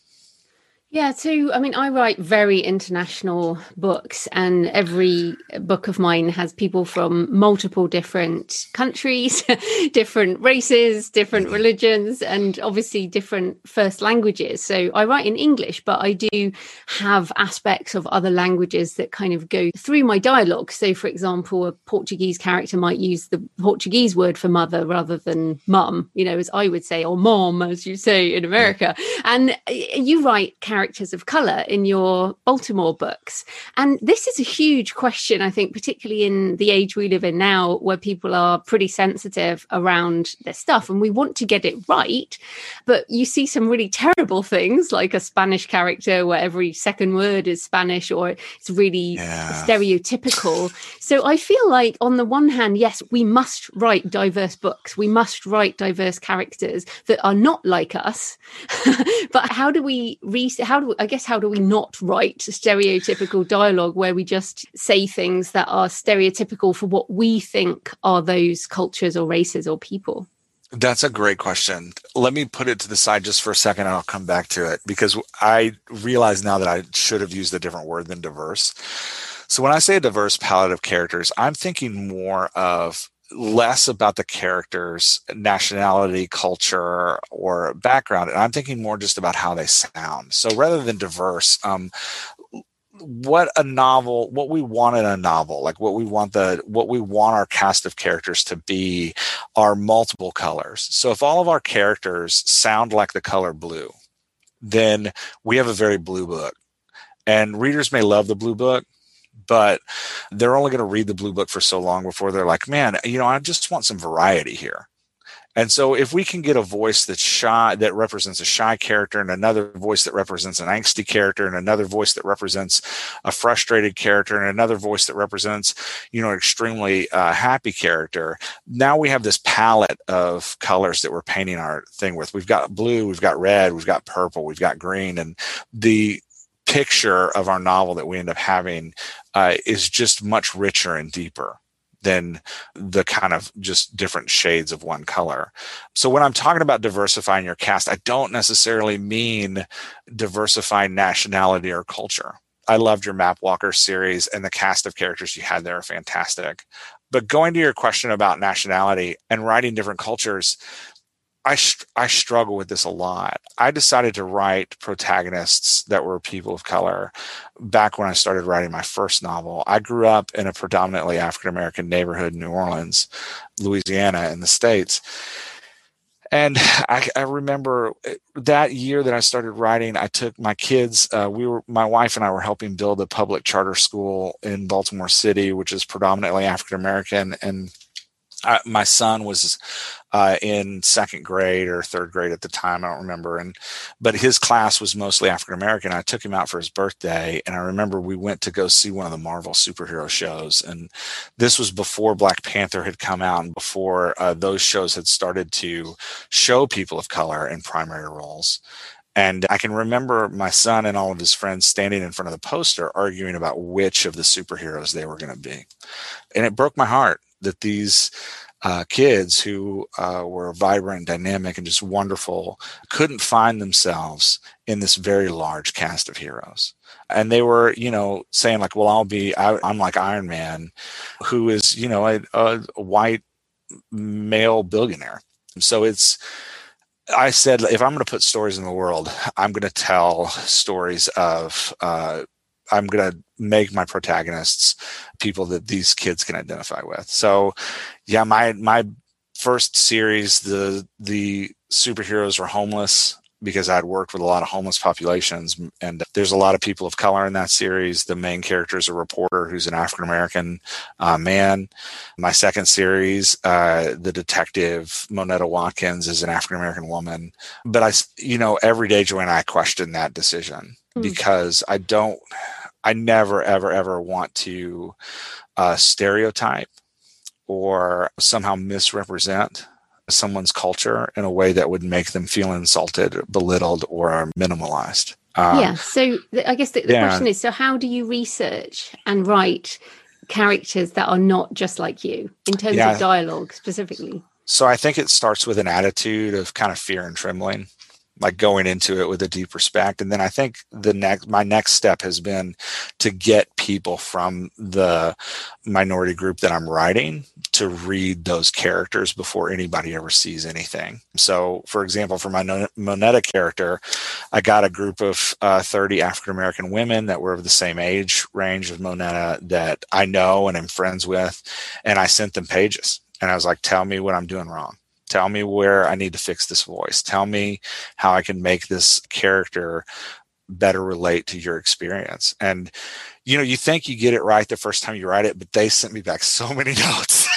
Yeah, so I mean, I write very international books, and every book of mine has people from multiple different countries, (laughs) different races, different religions, and obviously different first languages. So I write in English, but I do have aspects of other languages that kind of go through my dialogue. So, for example, a Portuguese character might use the Portuguese word for mother rather than mum, you know, as I would say, or mom, as you say in America. And uh, you write characters characters of color in your Baltimore books. And this is a huge question, I think, particularly in the age we live in now, where people are pretty sensitive around their stuff and we want to get it right. But you see some really terrible things like a Spanish character where every second word is Spanish or it's really yeah. stereotypical. So I feel like, on the one hand, yes, we must write diverse books, we must write diverse characters that are not like us. (laughs) but how do we re- how do I guess how do we not write stereotypical dialogue where we just say things that are stereotypical for what we think are those cultures or races or people? That's a great question. Let me put it to the side just for a second and I'll come back to it because I realize now that I should have used a different word than diverse. So when I say a diverse palette of characters, I'm thinking more of less about the character's nationality, culture, or background. And I'm thinking more just about how they sound. So rather than diverse, um, what a novel what we want in a novel like what we want the what we want our cast of characters to be are multiple colors so if all of our characters sound like the color blue then we have a very blue book and readers may love the blue book but they're only going to read the blue book for so long before they're like, man, you know, I just want some variety here. And so if we can get a voice that's shy, that represents a shy character and another voice that represents an angsty character and another voice that represents a frustrated character and another voice that represents, you know, an extremely uh, happy character, now we have this palette of colors that we're painting our thing with. We've got blue, we've got red, we've got purple, we've got green. And the picture of our novel that we end up having uh, is just much richer and deeper than the kind of just different shades of one color. So when I'm talking about diversifying your cast, I don't necessarily mean diversifying nationality or culture. I loved your Map Walker series and the cast of characters you had there are fantastic. But going to your question about nationality and writing different cultures, I, I struggle with this a lot. I decided to write protagonists that were people of color back when I started writing my first novel. I grew up in a predominantly African American neighborhood in New Orleans, Louisiana, in the States. And I, I, remember eh, that year that I started writing, I took my kids. Uh, we were, my wife and I were helping build a public charter school in Baltimore City, which is predominantly African American. And I, my son was uh, in second grade or third grade at the time. I don't remember. And but his class was mostly African American. I took him out for his birthday, and I remember we went to go see one of the Marvel superhero shows. And this was before Black Panther had come out, and before uh, those shows had started to show people of color in primary roles. And I can remember my son and all of his friends standing in front of the poster arguing about which of the superheroes they were going to be. And it broke my heart that these uh, kids who uh, were vibrant, dynamic, and just wonderful couldn't find themselves in this very large cast of heroes. And they were, you know, saying like, "Well, I'll be, I, am like Iron Man, who is, you know, a, a white male billionaire." So it's, I said, if I'm going to put stories in the world, I'm going to tell stories of uh, I'm going to make my protagonists people that these kids can identify with. So, yeah, my my first series, the the superheroes were homeless because I'd worked with a lot of homeless populations, and there's a lot of people of color in that series. The main character is a reporter who's an African American uh, man. My second series, uh, the detective Monetta Watkins is an African American woman. But I, you know, every day, Joanna, I question that decision mm. because I don't. I never, ever, ever want to uh, stereotype or somehow misrepresent someone's culture in a way that would make them feel insulted, belittled, or minimalized. Um, yeah. So I guess the, the yeah. question is: so how do you research and write characters that are not just like you in terms yeah. of dialogue specifically? So I think it starts with an attitude of kind of fear and trembling like going into it with a deep respect. And then i think the next my next step has been to get people from the minority group that i'm writing to read those characters before anybody ever sees anything. So for example for my monetta character i got a group of uh, 30 african american women that were of the same age range of monetta that i know and am friends with and i sent them pages. And i was like tell me what i'm doing wrong Tell me where I need to fix this voice. Tell me how I can make this character better relate to your experience. And you know, you think you get it right the first time you write it, but they sent me back so many (laughs) notes.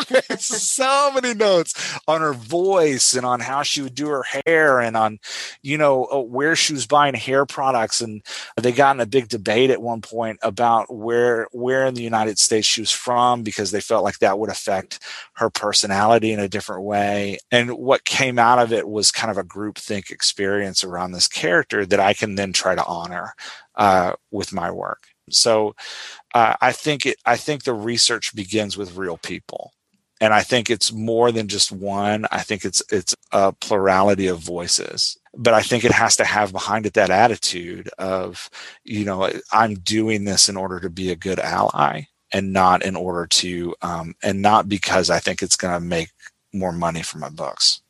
(laughs) so many notes on her voice and on how she would do her hair and on, you know, uh, where she was buying hair products. And they got in a big debate at one point about where where in the United States she was from because they felt like that would affect her personality in a different way. And what came out of it was kind of a group think experience around this character that I can then try to honor uh, with my work. So uh, I think it, I think the research begins with real people, and I think it's more than just one. I think it's it's a plurality of voices. But I think it has to have behind it that attitude of, you know, I'm doing this in order to be a good ally, and not in order to, um, and not because I think it's going to make more money for my books.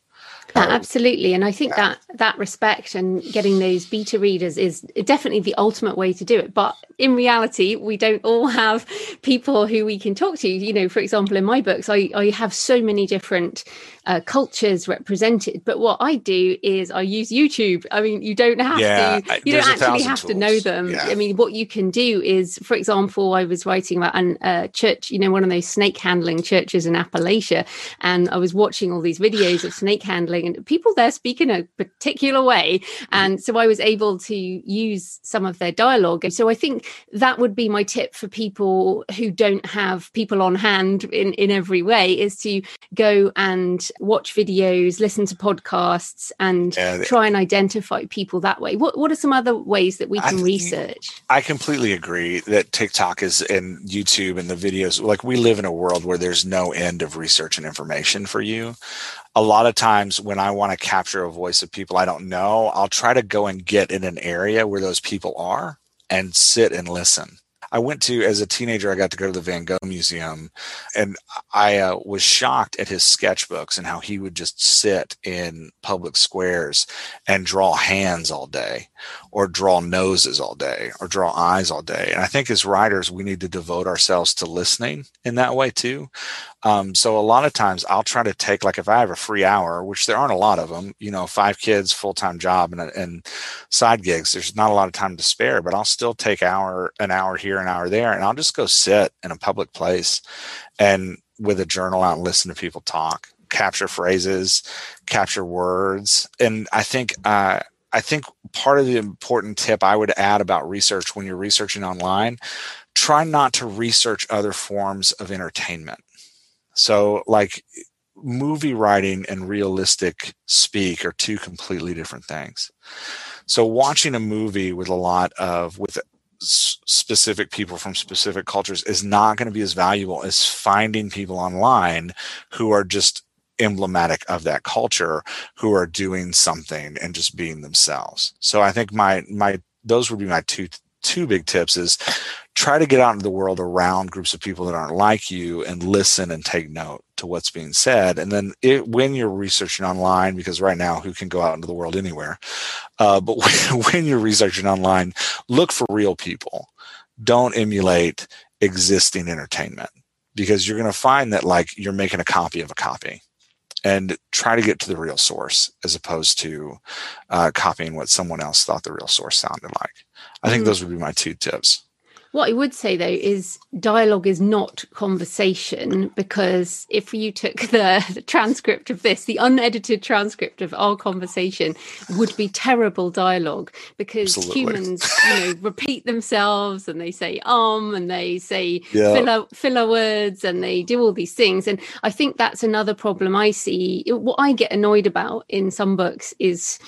Yeah, oh. absolutely. And I think that that respect and getting those beta readers is definitely the ultimate way to do it. But in reality, we don't all have people who we can talk to. You know, for example, in my books, I, I have so many different uh, cultures represented. But what I do is I use YouTube. I mean, you don't have yeah, to, you don't actually have tools. to know them. Yeah. I mean, what you can do is, for example, I was writing about a uh, church, you know, one of those snake handling churches in Appalachia, and I was watching all these videos of snake handling, and people there speak in a particular way. And so I was able to use some of their dialogue. And So I think that would be my tip for people who don't have people on hand in, in every way is to go and watch videos, listen to podcasts, and yeah, try and identify people that way. What What are some other ways that we can I, research? I completely agree that TikTok is and YouTube and the videos. Like we live in a world where there's no end of research and information for you. A lot of times when I want to capture a voice of people I don't know, I'll try to go and get in an area where those people are and sit and listen I went to as a teenager. I got to go to the Van Gogh Museum, and I uh, was shocked at his sketchbooks and how he would just sit in public squares and draw hands all day, or draw noses all day, or draw eyes all day. And I think as writers, we need to devote ourselves to listening in that way too. Um, so a lot of times I'll try to take like if I have a free hour, which there aren't a lot of them, you know, five kids, full time job, and, and side gigs. There's not a lot of time to spare, but I'll still take hour an hour here, an hour there, and I'll just go sit in a public place and with a journal out and listen to people talk, capture phrases, capture words, and I think. Uh, I think part of the important tip I would add about research when you're researching online, try not to research other forms of entertainment so, like movie writing and realistic speak are two completely different things. So, watching a movie with a lot of with specific people from specific cultures is not going to be as valuable as finding people online who are just emblematic of that culture who are doing something and just being themselves. So I think my my those would be my two two big tips is try to get out into the world around groups of people that aren't like you and listen and take note to what's being said. And then it, when you're researching online, because right now who can go out into the world anywhere, uh, but when, (laughs) when you're researching online, look for real people. Don't emulate existing entertainment because you're going to find that like you're making a copy of a copy and try to get to the real source as opposed to uh, copying what someone else thought the real source sounded like. I think mm. those would be my two tips. What I would say though is dialogue is not conversation because if you took the, the, transcript of this, the unedited transcript of our conversation would be terrible dialogue because Absolutely. humans, you know, repeat themselves and they say um and they say yeah. filler filler words and they do all these things. And I think that's another problem I see. What I get annoyed about in some books is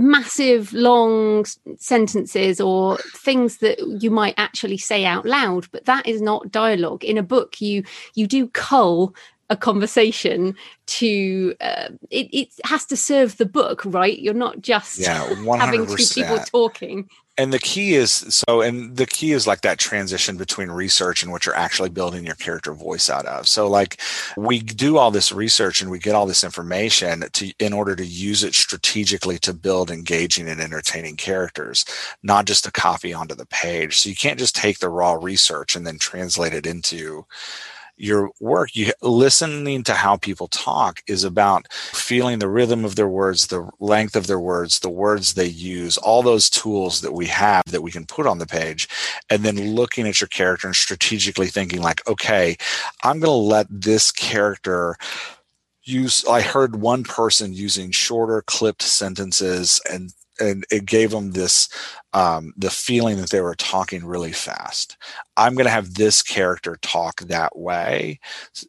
massive long sentences or things that you might actually say out loud but that is not dialogue. In a book you you do cull a conversation to uh, it, it has to serve the book right? You're not just yeah, having two people talking. And the key is so and the key is like that transition between research and what you're actually building your character voice out of. So like we do all this research and we get all this information to in order to use it strategically to build engaging and entertaining characters not just to copy onto the page. So you can't just take the raw research and then translate it into your work, you listening to how people talk is about feeling the rhythm of their words, the length of their words, the words they use, all those tools that we have that we can put on the page, and then looking at your character and strategically thinking like, okay, I'm going to let this character use i heard one person using shorter clipped sentences and and it gave them this um, the feeling that they were talking really fast. I'm going to have this character talk that way.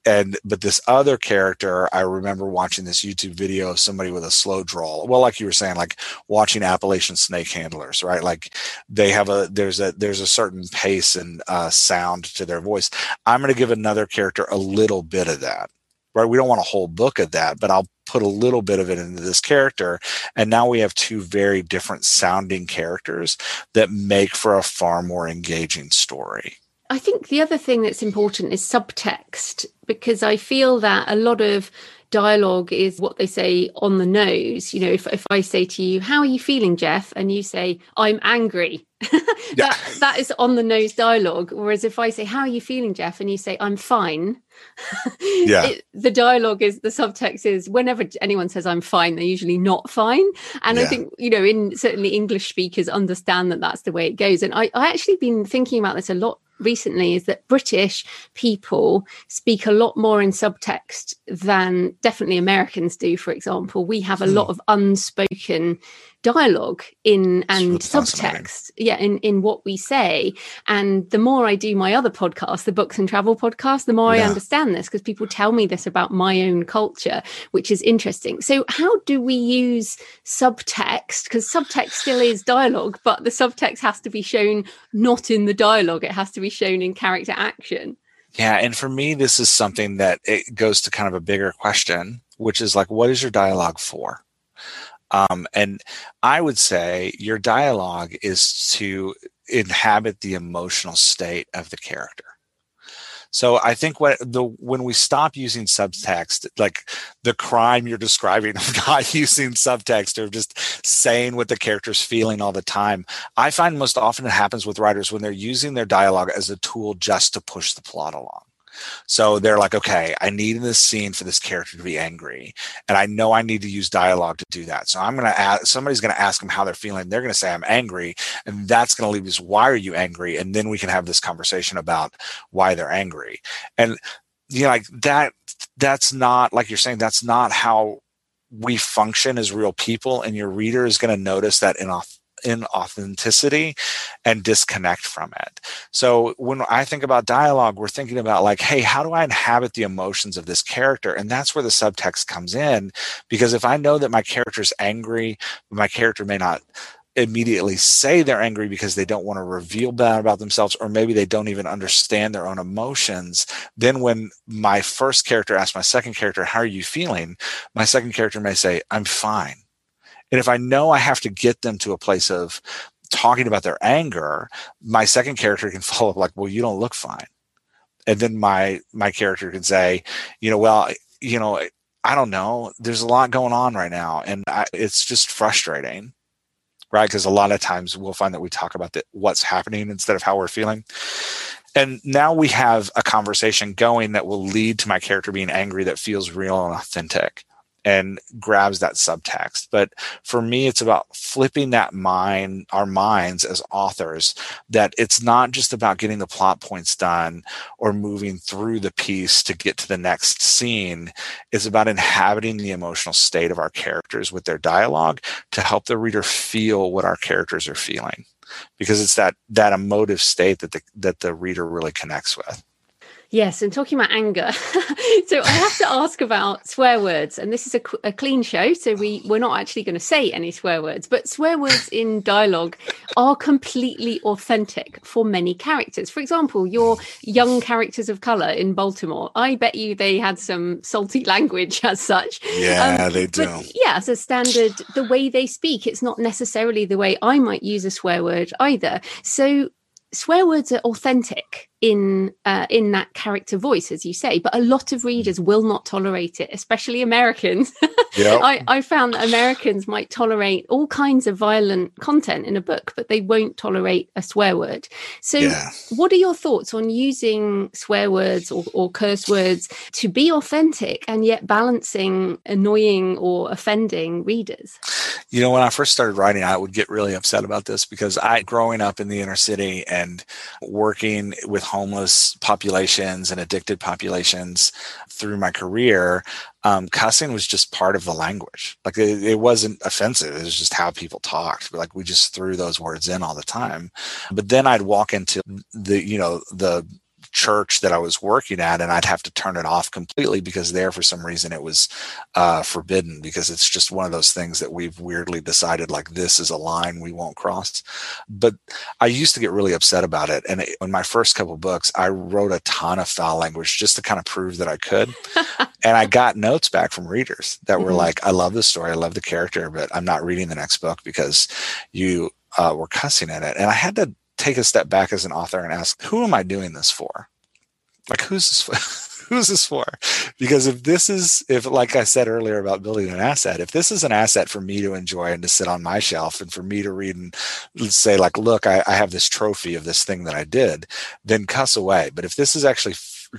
And but this other character i remember watching this youtube video of somebody with a slow drawl. Well like you were saying like watching appalachian snake handlers right? Like they have a there's a there's a certain pace and uh, sound to their voice. I'm going to give another character a little bit of that right? We don't want a whole book of that, but I'll put a little bit of it into this character. And now we have two very different sounding characters that make for a far more engaging story. I think the other thing that's important is subtext because I feel that a lot of dialogue is what they say on the nose. You know, if, if I say to you, How are you feeling, Jeff? And you say, I'm angry. (laughs) that, yeah. that is on the nose dialogue. Whereas if I say, How are you feeling, Jeff? and you say, I'm fine, (laughs) yeah. It, the dialogue is the subtext is whenever anyone says I'm fine, they're usually not fine. And yeah. I think, you know, in certainly English speakers understand that that's the way it goes. And I, I actually been thinking about this a lot recently is that British people speak a lot more in subtext than definitely Americans do, for example. We have a mm. lot of unspoken dialogue in and subtext yeah in in what we say. And the more i do my other podcast the books and travel podcast the more yeah. i understand this because people tell me this about my own culture which is interesting. So how do we use subtext? Because subtext still is dialogue but the subtext has to be shown not in the dialogue. It has to be shown in character action. Yeah and for me this is something that it goes to kind of a bigger question which is like what is your dialogue for um, and I would say your dialogue is to inhabit the emotional state of the character. So I think what the when we stop using subtext, like the crime you're describing (laughs) of not using subtext or just saying what the character's feeling all the time, I find most often it happens with writers when they're using their dialogue as a tool just to push the plot along. So they're like, okay, I need in this scene for this character to be angry. And I know I need to use dialogue to do that. So I'm going to ask, somebody's going to ask them how they're feeling. They're going to say, I'm angry. And that's going to leave us, why are you angry? And then we can have this conversation about why they're angry. And, you know, like that, that's not, like you're saying, that's not how we function as real people. And your reader is going to notice that in a inauthenticity and disconnect from it. So when I think about dialogue, we're thinking about like, hey, how do I inhabit the emotions of this character? And that's where the subtext comes in. Because if I know that my character's angry, my character may not immediately say they're angry because they don't want to reveal that about themselves or maybe they don't even understand their own emotions then when my first character asks my second character how are you feeling my second character may say i'm fine and if I know I have to get them to a place of talking about their anger, my second character can (laughs) follow up like, well, you don't look fine. And then my my character can say, you know, well, you know, I don't know. There's a lot going on right now, and I, it's just frustrating, right? Because a lot of times we'll find that we talk about the, what's happening instead of how we're feeling. And now we have a conversation going that will lead to my character being angry that feels real and authentic and grabs that subtext. But for me, it's about flipping that mind, our minds as authors, that it's not just about getting the plot points done or moving through the piece to get to the next scene. It's about inhabiting the emotional state of our characters with their dialogue to help the reader feel what our characters are feeling. Because it's that that emotive state that the that the reader really connects with. Yes, and talking about anger, (laughs) so I have to ask about swear words, and this is a, a clean show, so we we're not actually going to say any swear words, but swear words in dialogue are completely authentic for many characters. For example, your young characters of color in Baltimore, I bet you they had some salty (laughs) language as such. Yeah, um, they do. yeah, as a standard, the way they speak, it's not necessarily the way I might use a swear word either. So swear words are authentic in uh, in that character voice, as you say. But a lot of readers will not tolerate it, especially Americans. (laughs) Yep. I, I found that Americans might tolerate all kinds of violent content in a book, but they won't tolerate a swear word. So, yeah. what are your thoughts on using swear words or, or curse words to be authentic and yet balancing annoying or offending readers? You know, when I first started writing, I would get really upset about this because I, growing up in the inner city and working with homeless populations and addicted populations through my career, um, cussing was just part of the language. Like it, it, wasn't offensive. It was just how people talked. Like we just threw those words in all the time. But then I'd walk into the, you know, the church that I was working at, and I'd have to turn it off completely because there, for some reason, it was uh, forbidden because it's just one of those things that we've weirdly decided like this is a line we won't cross. But I used to get really upset about it, and in my first couple books, I wrote a ton of foul language just to kind of prove that I could, (laughs) and I got notes back from readers that were mm-hmm. like, "I love the story, I love the character, but I'm not reading the next book because you." Uh, were cussing in it. And I had to take a step back as an author and ask, who am I doing this for? Like, who's this for? (laughs) who's this for? Because if this is, if like I said earlier about building an asset, if this is an asset for me to enjoy and to sit on my shelf and for me to read and say, like, look, I, I have this trophy of this thing that I did, then cuss away. But if this is actually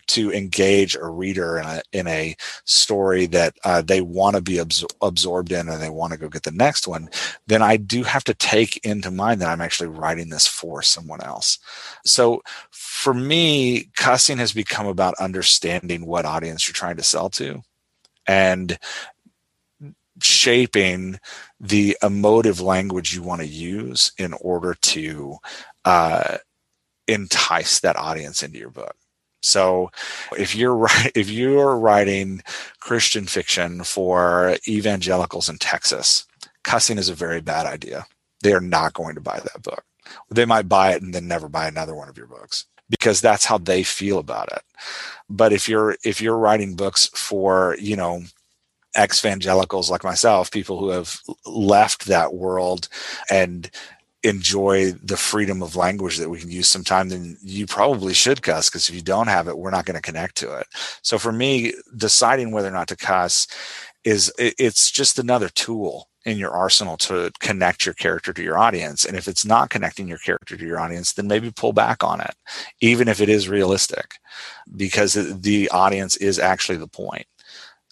to engage a reader in a in a story that uh, they want to be absor- absorbed in and they want to go get the next one, then I do have to take into mind that I'm actually writing this for someone else. So for me, cussing has become about understanding what audience you're trying to sell to, and shaping the emotive language you want to use in order to uh, entice that audience into your book. So if you're (laughs) if you're writing Christian fiction for evangelicals in Texas, cussing is a very bad idea. They are not going to buy that book. They might buy it and then never buy another one of your books because that's how they feel about it. But if you're if you're writing books for, you know, ex-evangelicals like myself, people who have left that world and enjoy the freedom of language that we can use sometime, then you probably should cuss because if you don't have it, we're not going to connect to it. So for me, deciding whether or not to cuss is it's just another tool in your arsenal to connect your character to your audience. And if it's not connecting your character to your audience, then maybe pull back on it, even if it is realistic, because the audience is actually the point.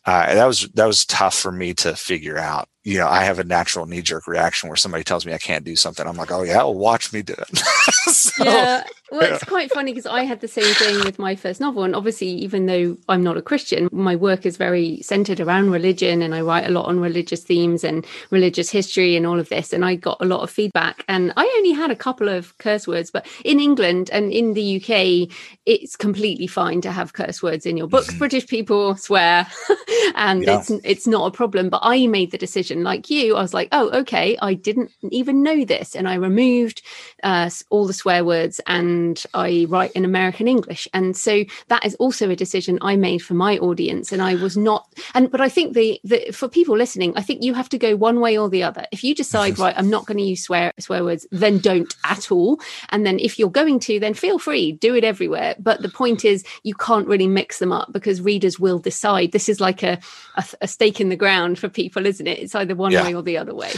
Uh, that was that was tough for me to figure out you know, I have a natural knee jerk reaction where somebody tells me I can't do something. I'm like, oh yeah, well, watch me do it. (laughs) so, yeah. Well, yeah. it's quite funny because I had the same thing with my first novel. And obviously, even though I'm not a Christian, my work is very centered around religion and I write a lot on religious themes and religious history and all of this. And I got a lot of feedback. And I only had a couple of curse words, but in England and in the UK, it's completely fine to have curse words in your books. Mm-hmm. British people swear (laughs) and yeah. it's it's not a problem. But I made the decision like you i was like oh okay i didn't even know this. And i removed uh, all the swear words and i write in american english. And so that is also a decision i made for my audience. And i was not and but i think the, the for people listening i think you have to go one way or the other. If you decide right i'm not going to use swear swear words then don't at all. And then if you're going to then feel free do it everywhere. But the point is you can't really mix them up because readers will decide. This is like a a, a stake in the ground for people isn't it? It's either one yeah. way or the other way.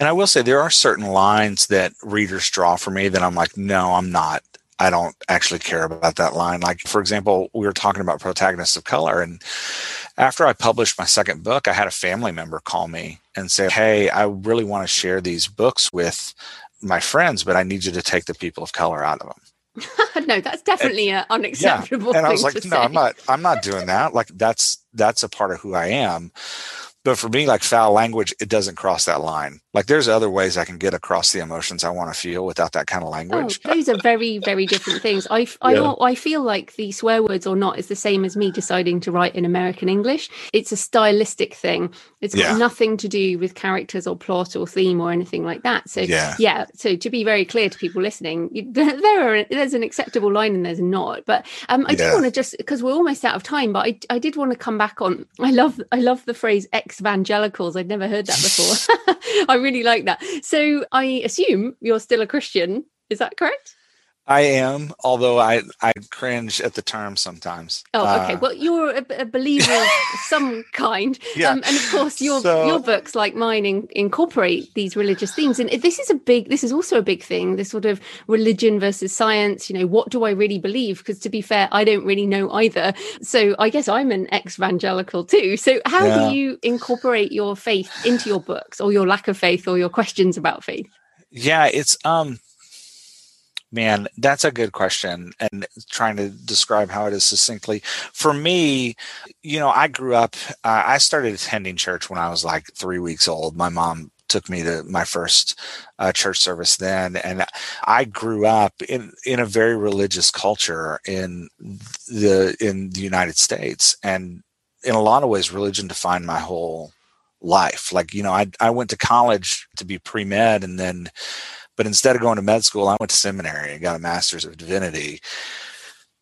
And I will say there are certain lines that readers draw for me that I'm like, no, I'm not. I don't actually care about that line. Like, for example, we were talking about protagonists of color. And after I published my second book, I had a family member call me and say, Hey, I really want to share these books with my friends, but I need you to take the people of color out of them. (laughs) no, that's definitely and, unacceptable. Yeah. And I was like, no, say. I'm not, I'm not doing that. Like that's, that's a part of who I am. But for me, like foul language, it doesn't cross that line. Like there's other ways I can get across the emotions I want to feel without that kind of language. Oh, those are very, very different things. I, I, yeah. I feel like the swear words or not is the same as me deciding to write in American English. It's a stylistic thing. It's got yeah. nothing to do with characters or plot or theme or anything like that. So yeah, yeah so to be very clear to people listening, (laughs) there are there's an acceptable line and there's not. But um, I yeah. do want to just because we're almost out of time, but I, I did want to come back on. I love I love the phrase ex-evangelicals. I'd never heard that before. (laughs) (laughs) I really like that. So I assume you're still a Christian. Is that correct? I am, although I, I cringe at the term sometimes. Oh, okay. Uh, well, you're a, a believer of (laughs) some kind, yeah. Um, and of course, your so, your books, like mine, in, incorporate these religious themes. And this is a big, this is also a big thing. This sort of religion versus science. You know, what do I really believe? Because to be fair, I don't really know either. So I guess I'm an ex-evangelical too. So how yeah. do you incorporate your faith into your books, or your lack of faith, or your questions about faith? Yeah, it's um Man, that's a good question. And trying to describe how it is succinctly. For me, you know, I grew up, uh, I started attending church when I was like three weeks old. My mom took me to my first uh, church service then and i grew up in in a very religious culture in the in the united states and in a lot of ways religion defined my whole life like you know i i went to college to be pre-med and then but instead of going to med school, I went to seminary and got a master's of divinity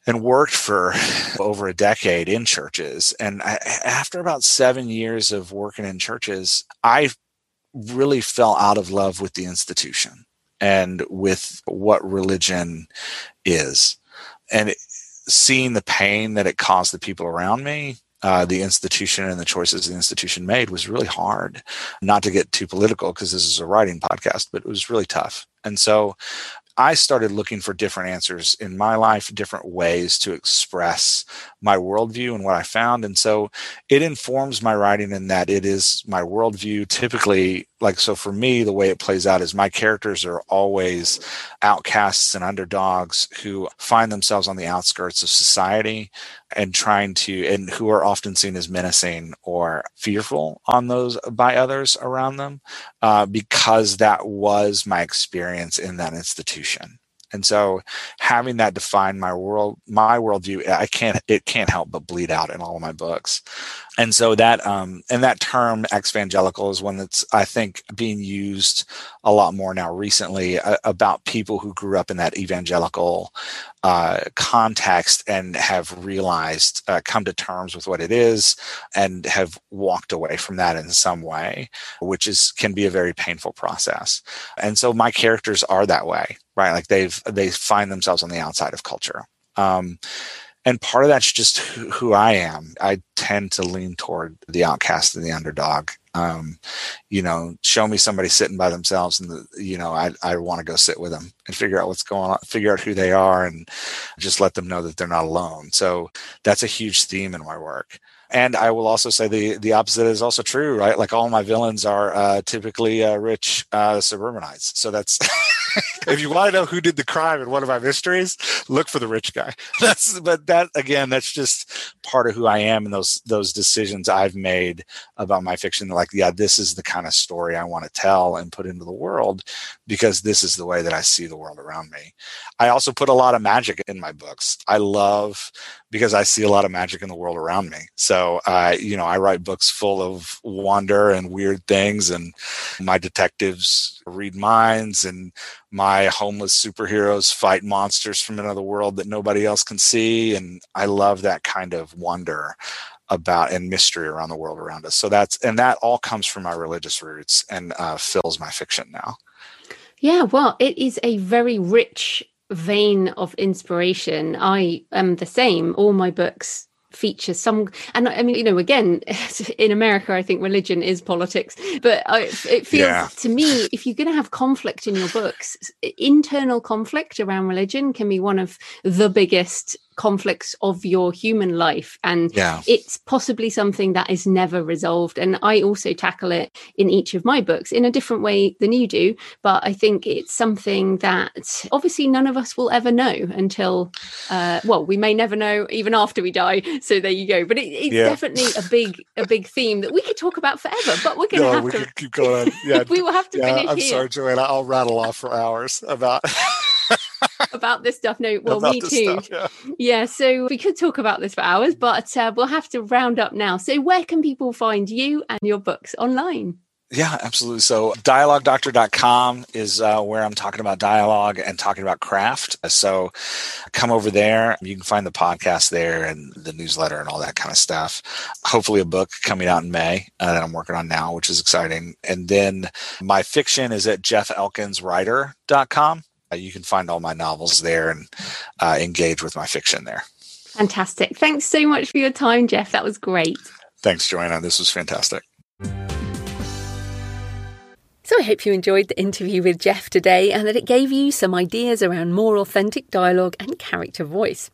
and worked for (sighs) over a decade in churches. And I, after about seven years of working in churches, I really fell out of love with the institution and with what religion is. And seeing the pain that it caused the people around me uh, the institution and the choices the institution made was really hard. Not to get too political because this is a writing podcast, but it was really tough. And so I started looking for different answers in my life, different ways to express my worldview and what I found. And so it informs my writing in that it is my worldview. Typically, like, so for me, the way it plays out is my characters are always outcasts and underdogs who find themselves on the outskirts of society and trying to, and who are often seen as menacing or fearful on those by others around them, uh, because that was my experience in that institution. And so having that define my world, my worldview, I can't, it can't help but bleed out in all of my books. And so that, um, and that term evangelical is one that's, I think, being used a lot more now recently uh, about people who grew up in that evangelical uh, context and have realized, uh, come to terms with what it is and have walked away from that in some way, which is, can be a very painful process. And so my characters are that way right? Like they've they find themselves on the outside of culture. Um, and part of that's just who, who, I am. I tend to lean toward the outcast and the underdog. Um, you know, show me somebody sitting by themselves, and the, you know, I I want to go sit with them and figure out what's going on, figure out who they are, and just let them know that they're not alone. So that's a huge theme in my work. And I will also say the the opposite is also true, right? Like all my villains are uh, typically uh, rich uh, suburbanites. So that's (laughs) if you want to know who did the crime in one of my mysteries, look for the rich guy. (laughs) That's but that again, that's just part of who I am and those those decisions I've made about my fiction. Like, yeah, this is the kind of story I want to tell and put into the world because this is the way that I see the world around me. I also put a lot of magic in my books. I love because I see a lot of magic in the world around me. So, uh, you know, I write books full of wonder and weird things, and my detectives read minds, and my homeless superheroes fight monsters from another world that nobody else can see. And I love that kind of wonder about and mystery around the world around us. So that's and that all comes from my religious roots and uh, fills my fiction now. Yeah, well, it is a very rich vein of inspiration. I am the same. All my books feature some and i mean you know again (laughs) in america i think religion is politics but I, it feels yeah. to me if you're going to have conflict in your books internal conflict around religion can be one of the biggest conflicts of your human life and yeah. it's possibly something that is never resolved and i also tackle it in each of my books in a different way than you do but i think it's something that obviously none of us will ever know until uh, well we may never know even after we die so there you go but it, it's yeah. definitely a big a big theme that we could talk about forever but we're gonna no, have we to keep going (laughs) yeah we will have to yeah, finish i'm here. sorry joanna i'll rattle off for hours about (laughs) (laughs) about this stuff. No, well, about me too. Stuff, yeah. yeah. so we could talk about this for hours, but uh, we'll have to round up now. So, where can people find you and your books online? Yeah, absolutely. So dialoguedoctor.com is uh, where I'm talking about dialogue and talking about craft. So come over there. You can find the podcast there and the newsletter and all that kind of stuff. Hopefully a book coming out in May uh, that I'm working on now, which is exciting. And then my fiction is at jeffelkinswriter.com you can find all my novels there and uh, engage with my fiction there. Fantastic. Thanks so much for your time, Jeff. That was great. Thanks, Joanna. This was fantastic. So I hope you enjoyed the interview with Jeff today and that it gave you some ideas around more authentic dialogue and character voice.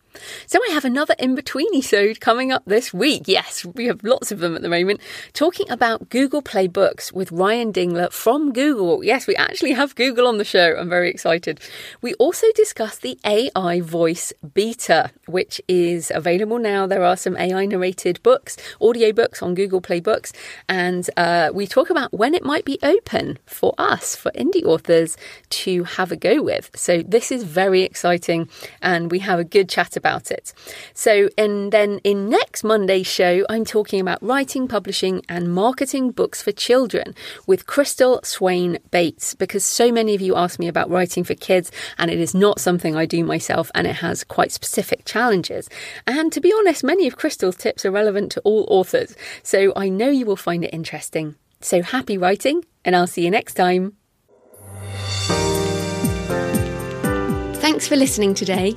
So I have another in between episode coming up this week. Yes, we have lots of them at the moment, talking about Google Play Books with Ryan Dingler from Google. Yes, we actually have Google on the show. I'm very excited. We also discuss the AI voice beta, which is available now. There are some AI narrated books, audio books on Google Play Books, and uh, we talk about when it might be open for us, for indie authors, to have a go with. So this is very exciting, and we have a good chat about about it. So, and then in next Monday's show, I'm talking about writing, publishing, and marketing books for children with Crystal Swain Bates, because so many of you ask me about writing for kids, and it is not something I do myself, and it has quite specific challenges. And to be honest, many of Crystal's tips are relevant to all authors, so I know you will find it interesting. So happy writing, and I'll see you next time. Thanks for listening today.